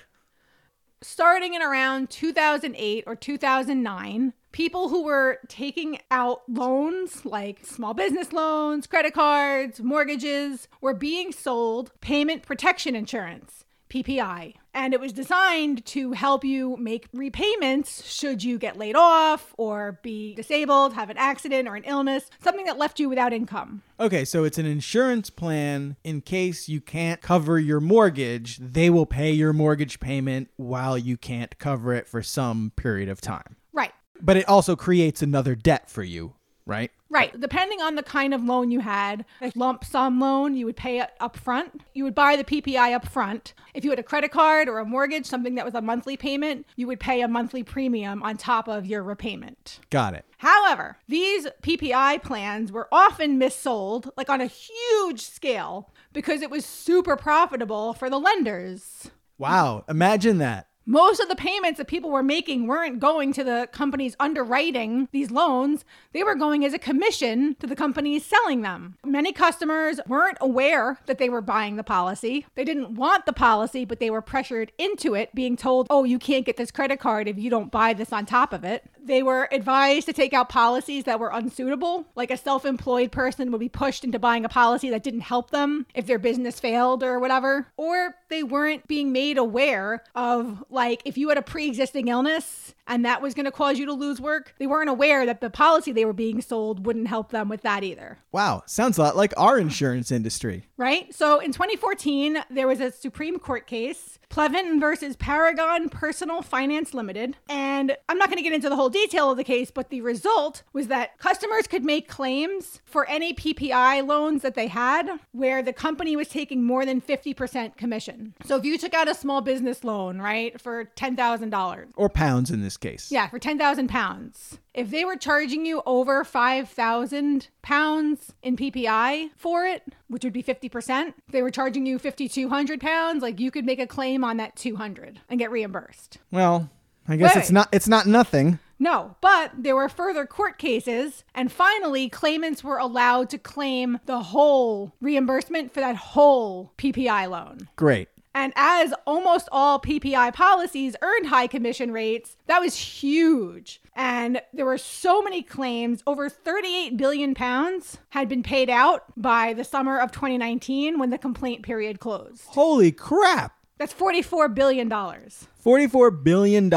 Starting in around 2008 or 2009, people who were taking out loans like small business loans, credit cards, mortgages were being sold payment protection insurance. PPI. And it was designed to help you make repayments should you get laid off or be disabled, have an accident or an illness, something that left you without income. Okay, so it's an insurance plan in case you can't cover your mortgage. They will pay your mortgage payment while you can't cover it for some period of time. Right. But it also creates another debt for you, right? Right. Depending on the kind of loan you had, a lump sum loan, you would pay it up front. You would buy the PPI up front. If you had a credit card or a mortgage, something that was a monthly payment, you would pay a monthly premium on top of your repayment. Got it. However, these PPI plans were often missold, like on a huge scale, because it was super profitable for the lenders. Wow, imagine that. Most of the payments that people were making weren't going to the companies underwriting these loans. They were going as a commission to the companies selling them. Many customers weren't aware that they were buying the policy. They didn't want the policy, but they were pressured into it, being told, oh, you can't get this credit card if you don't buy this on top of it. They were advised to take out policies that were unsuitable. Like a self employed person would be pushed into buying a policy that didn't help them if their business failed or whatever. Or they weren't being made aware of, like, if you had a pre existing illness and that was going to cause you to lose work, they weren't aware that the policy they were being sold wouldn't help them with that either. Wow, sounds a lot like our insurance industry. Right? So in 2014, there was a Supreme Court case Plevin versus Paragon Personal Finance Limited. And I'm not going to get into the whole detail of the case, but the result was that customers could make claims for any PPI loans that they had where the company was taking more than 50% commission. So if you took out a small business loan, right, for $10,000, Or pounds in this case. yeah, for 10,000 pounds. If they were charging you over 5,000 pounds in PPI for it, which would be 50%, if they were charging you 5,200 pounds, like you could make a claim on that 200 and get reimbursed. Well, I guess Wait. it's not it's not nothing. No, but there were further court cases, and finally, claimants were allowed to claim the whole reimbursement for that whole PPI loan. Great. And as almost all PPI policies earned high commission rates, that was huge. And there were so many claims, over 38 billion pounds had been paid out by the summer of 2019 when the complaint period closed. Holy crap. That's 44 billion dollars. $44 billion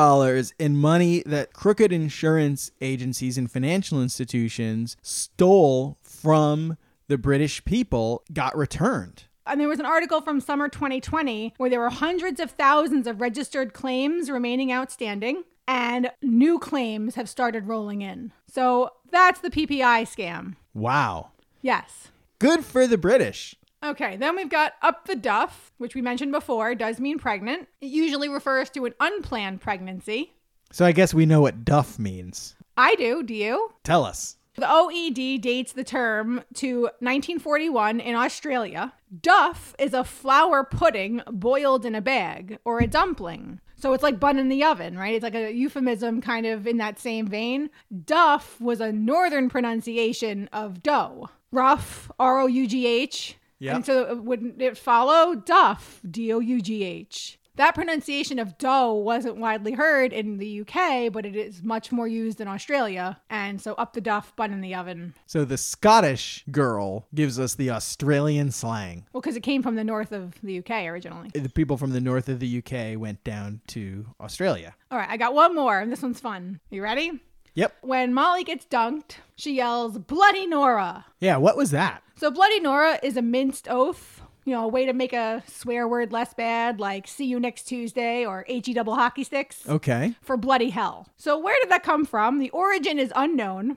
in money that crooked insurance agencies and financial institutions stole from the British people got returned. And there was an article from summer 2020 where there were hundreds of thousands of registered claims remaining outstanding, and new claims have started rolling in. So that's the PPI scam. Wow. Yes. Good for the British. Okay, then we've got up the duff, which we mentioned before does mean pregnant. It usually refers to an unplanned pregnancy. So I guess we know what duff means. I do, do you? Tell us. The OED dates the term to 1941 in Australia. Duff is a flour pudding boiled in a bag or a dumpling. So it's like bun in the oven, right? It's like a euphemism kind of in that same vein. Duff was a northern pronunciation of dough. Rough, R O U G H. Yep. And so wouldn't it follow? Duff, D O U G H. That pronunciation of dough wasn't widely heard in the UK, but it is much more used in Australia. And so up the duff, bun in the oven. So the Scottish girl gives us the Australian slang. Well, because it came from the north of the UK originally. The people from the north of the UK went down to Australia. All right, I got one more, and this one's fun. You ready? Yep. When Molly gets dunked, she yells, Bloody Nora. Yeah, what was that? So, Bloody Nora is a minced oath, you know, a way to make a swear word less bad, like see you next Tuesday or HE double hockey sticks. Okay. for bloody hell. So, where did that come from? The origin is unknown,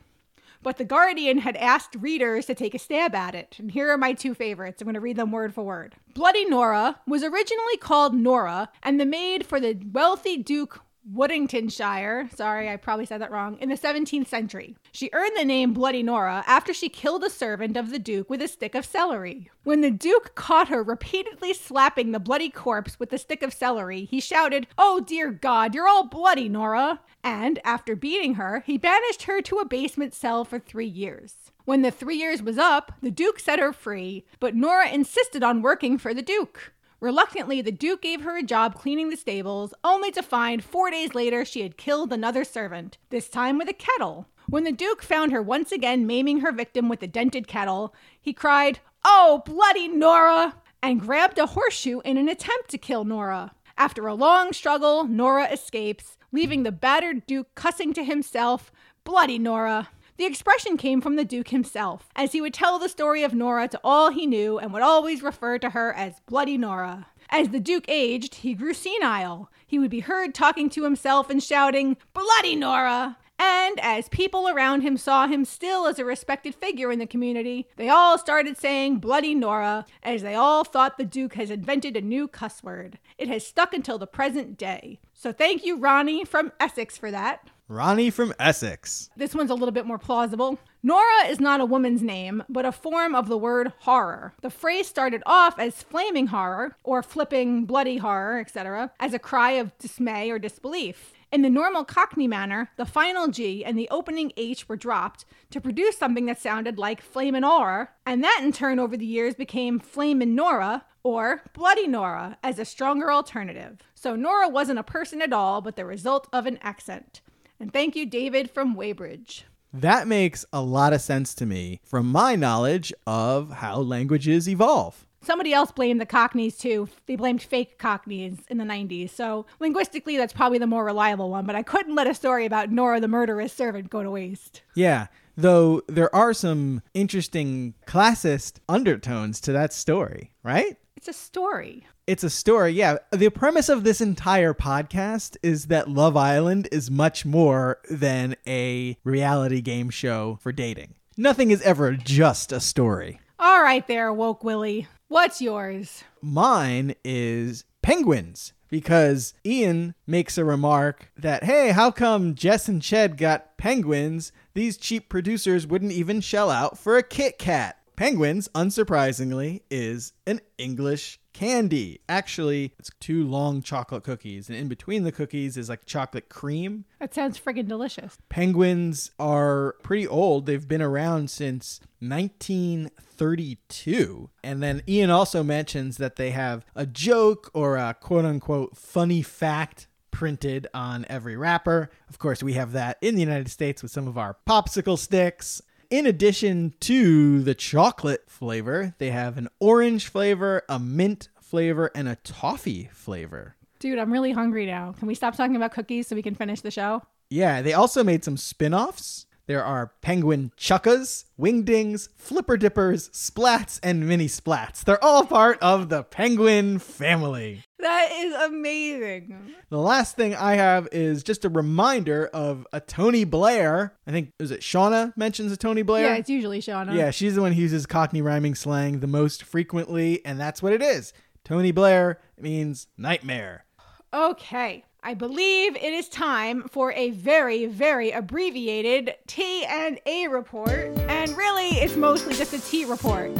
but The Guardian had asked readers to take a stab at it. And here are my two favorites. I'm going to read them word for word. Bloody Nora was originally called Nora and the maid for the wealthy Duke. Woodingtonshire, sorry, I probably said that wrong, in the 17th century. She earned the name Bloody Nora after she killed a servant of the Duke with a stick of celery. When the Duke caught her repeatedly slapping the bloody corpse with the stick of celery, he shouted, Oh dear God, you're all bloody, Nora! And after beating her, he banished her to a basement cell for three years. When the three years was up, the Duke set her free, but Nora insisted on working for the Duke. Reluctantly, the Duke gave her a job cleaning the stables, only to find four days later she had killed another servant, this time with a kettle. When the Duke found her once again maiming her victim with a dented kettle, he cried, Oh, bloody Nora! and grabbed a horseshoe in an attempt to kill Nora. After a long struggle, Nora escapes, leaving the battered Duke cussing to himself, Bloody Nora! The expression came from the Duke himself, as he would tell the story of Nora to all he knew and would always refer to her as Bloody Nora. As the Duke aged, he grew senile. He would be heard talking to himself and shouting, Bloody Nora! And as people around him saw him still as a respected figure in the community, they all started saying Bloody Nora, as they all thought the Duke has invented a new cuss word. It has stuck until the present day. So thank you, Ronnie from Essex, for that. Ronnie from Essex. This one's a little bit more plausible. Nora is not a woman's name, but a form of the word horror. The phrase started off as flaming horror, or flipping bloody horror, etc., as a cry of dismay or disbelief. In the normal Cockney manner, the final G and the opening H were dropped to produce something that sounded like flamin' horror, and that in turn over the years became flamin' Nora or Bloody Nora as a stronger alternative. So Nora wasn't a person at all, but the result of an accent. And thank you, David from Weybridge. That makes a lot of sense to me from my knowledge of how languages evolve. Somebody else blamed the Cockneys too. They blamed fake Cockneys in the 90s. So linguistically, that's probably the more reliable one. But I couldn't let a story about Nora the murderous servant go to waste. Yeah, though there are some interesting classist undertones to that story, right? It's a story. It's a story, yeah. The premise of this entire podcast is that Love Island is much more than a reality game show for dating. Nothing is ever just a story. All right, there, woke Willie. What's yours? Mine is penguins because Iain makes a remark that, hey, how come Jess and Ched got penguins? These cheap producers wouldn't even shell out for a Kit Kat. Penguins, unsurprisingly, is an English candy. Actually, it's two long chocolate cookies, and in between the cookies is like chocolate cream. That sounds friggin' delicious. Penguins are pretty old. They've been around since 1932. And then Iain also mentions that they have a joke or a quote unquote funny fact printed on every wrapper. Of course, we have that in the United States with some of our popsicle sticks. In addition to the chocolate flavor, they have an orange flavor, a mint flavor, and a toffee flavor. Dude, I'm really hungry now. Can we stop talking about cookies so we can finish the show? Yeah, they also made some spin offs. There are penguin chuckas, wingdings, flipper dippers, splats, and mini splats. They're all part of the penguin family. That is amazing. The last thing I have is just a reminder of a Tony Blair. I think, is it Shaughna mentions a Tony Blair? Yeah, it's usually Shaughna. Yeah, she's the one who uses Cockney rhyming slang the most frequently, and that's what it is. Tony Blair means nightmare. Okay. I believe it is time for a very, very abbreviated T and A report. And really, it's mostly just a T report.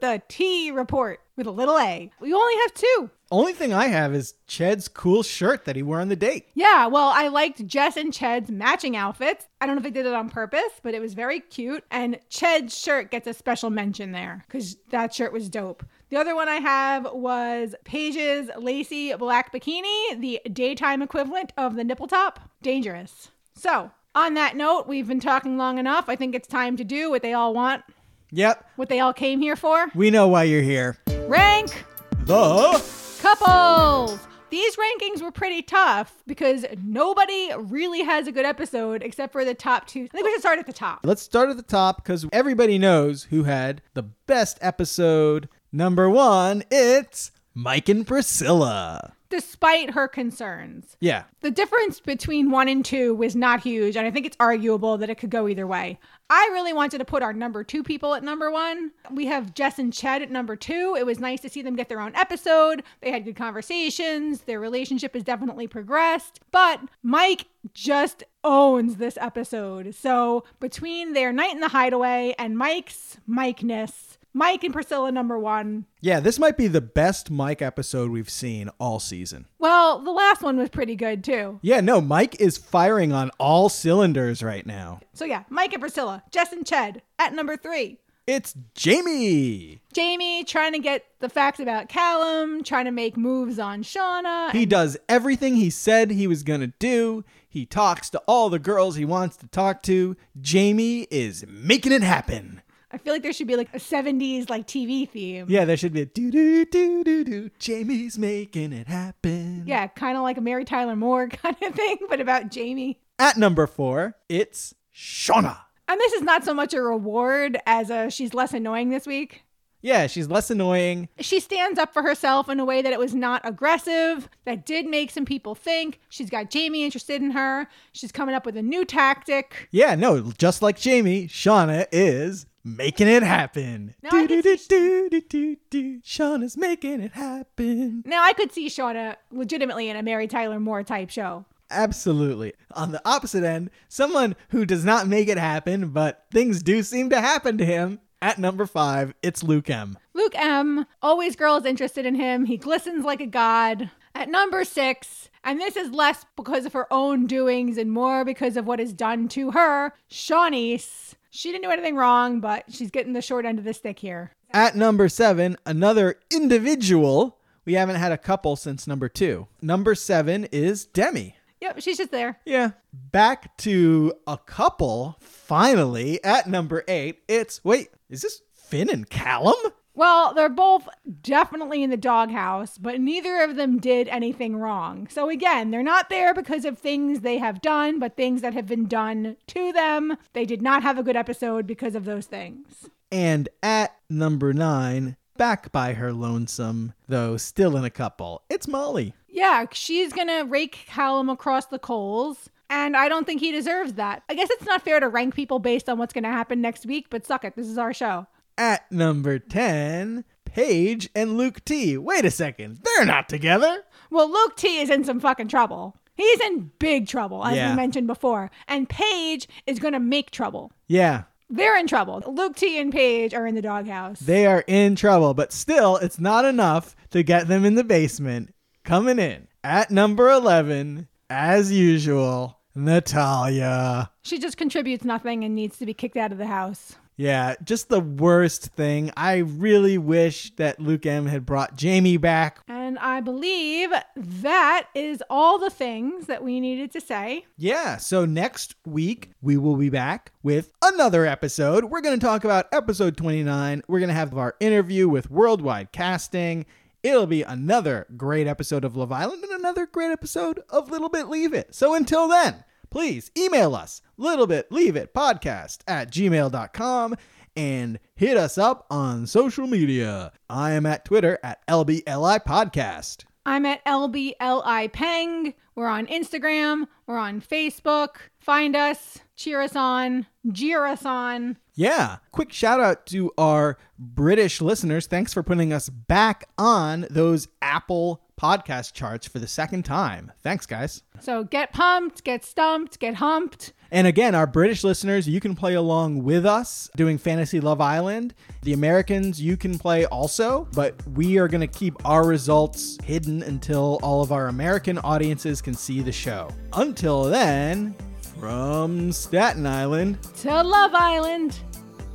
The T report with a little A. We only have two. Only thing I have is Ched's cool shirt that he wore on the date. Yeah, well, I liked Jess and Ched's matching outfits. I don't know if they did it on purpose, but it was very cute. And Ched's shirt gets a special mention there because that shirt was dope. The other one I have was Paige's lacy black bikini, the daytime equivalent of the nipple top. Dangerous. So, on that note, we've been talking long enough. I think it's time to do what they all want, Yep, what they all came here for. we know why you're here. Rank The couples. These rankings were pretty tough because nobody really has a good episode except for the top two. I think we should start at the top. Let's start at the top because everybody knows who had the best episode. Number one, it's Mike and Priscilla. Despite her concerns, Yeah. the difference between one and two was not huge, and I think it's arguable that it could go either way. I really wanted to put our number two people at number one. We have Jess and Ched at number two. It was nice to see them get their own episode. They had good conversations. Their relationship has definitely progressed. But Mike just owns this episode. So between their night in the hideaway and Mike's Mike-ness, Mike and Priscilla number one. Yeah, this might be the best Mike episode we've seen all season. Well, the last one was pretty good too. Yeah, no, Mike is firing on all cylinders right now. So yeah, Mike and Priscilla, Jess and Ched at number three. It's Jamie. Jamie trying to get the facts about Callum, trying to make moves on Shaughna. He does everything he said he was going to do. He talks to all the girls he wants to talk to. Jamie is making it happen. I feel like there should be like a 70s like TV theme. Yeah, there should be a do do do do do. Jamie's making it happen. Yeah, kind of like a Mary Tyler Moore kind of thing, but about Jamie. At number four, it's Shaughna. And this is not so much a reward as a she's less annoying this week. Yeah, she's less annoying. She stands up for herself in a way that it was not aggressive, that did make some people think. She's got Jamie interested in her. She's coming up with a new tactic. Yeah, no, just like Jamie, Shaughna is making it happen. No, I do do do do do do. Shaughna's making it happen. Now, I could see Shaughna uh, legitimately in a Mary Tyler Moore type show. Absolutely. On the opposite end, someone who does not make it happen, but things do seem to happen to him. At number five, it's Luke M. Luke M. Always girls interested in him. He glistens like a god. At number six, and this is less because of her own doings and more because of what is done to her, Siannise. She didn't do anything wrong, but she's getting the short end of the stick here. At number seven, another individual. We haven't had a couple since number two. Number seven is Demi. Yep, she's just there. Yeah. Back to a couple, finally, at number eight. It's, wait, is this Finn and Callum? Well, they're both definitely in the doghouse, but neither of them did anything wrong. So again, they're not there because of things they have done, but things that have been done to them. They did not have a good episode because of those things. And at number nine, back by her lonesome, though still in a couple. It's Molly. Yeah, she's gonna rake Callum across the coals. And I don't think he deserves that. I guess it's not fair to rank people based on what's going to happen next week, but suck it. This is our show. At number 10, Paige and Luke T. Wait a second. They're not together. Well, Luke T is in some fucking trouble. He's in big trouble, as Yeah. we mentioned before. And Paige is going to make trouble. Yeah, They're in trouble. Luke T and Paige are in the doghouse. they are in trouble, but still, it's not enough to get them in the basement. Coming in at number 11, as usual, Natalia. she just contributes nothing and needs to be kicked out of the house. Yeah, just the worst thing. I really wish that Luke M had brought Jamie back. And I believe that is all the things that we needed to say. Yeah, so next week we will be back with another episode. We're going to talk about episode 29. We're going to have our interview with Worldwide Casting. It'll be another great episode of Love Island and another great episode of Little Bit Leave It. So until then, please email us, littlebitleaveitpodcast at gmail.com and hit us up on social media. I am at Twitter at LBLI Podcast. I'm at LBLI Peng. We're on Instagram. We're on Facebook. Find us, cheer us on, jeer us on. Yeah. Quick shout out to our British listeners. Thanks for putting us back on those Apple podcast charts for the second time. Thanks, guys. So get pumped, get stumped, get humped. And again, our British listeners, you can play along with us doing Fantasy Love Island. The Americans, you can play also, but we are going to keep our results hidden until all of our American audiences can see the show. Until then, from Staten Island, To Love Island.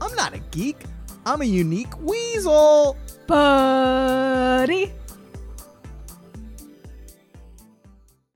I'm not a geek, I'm a unique weasel. Buddy.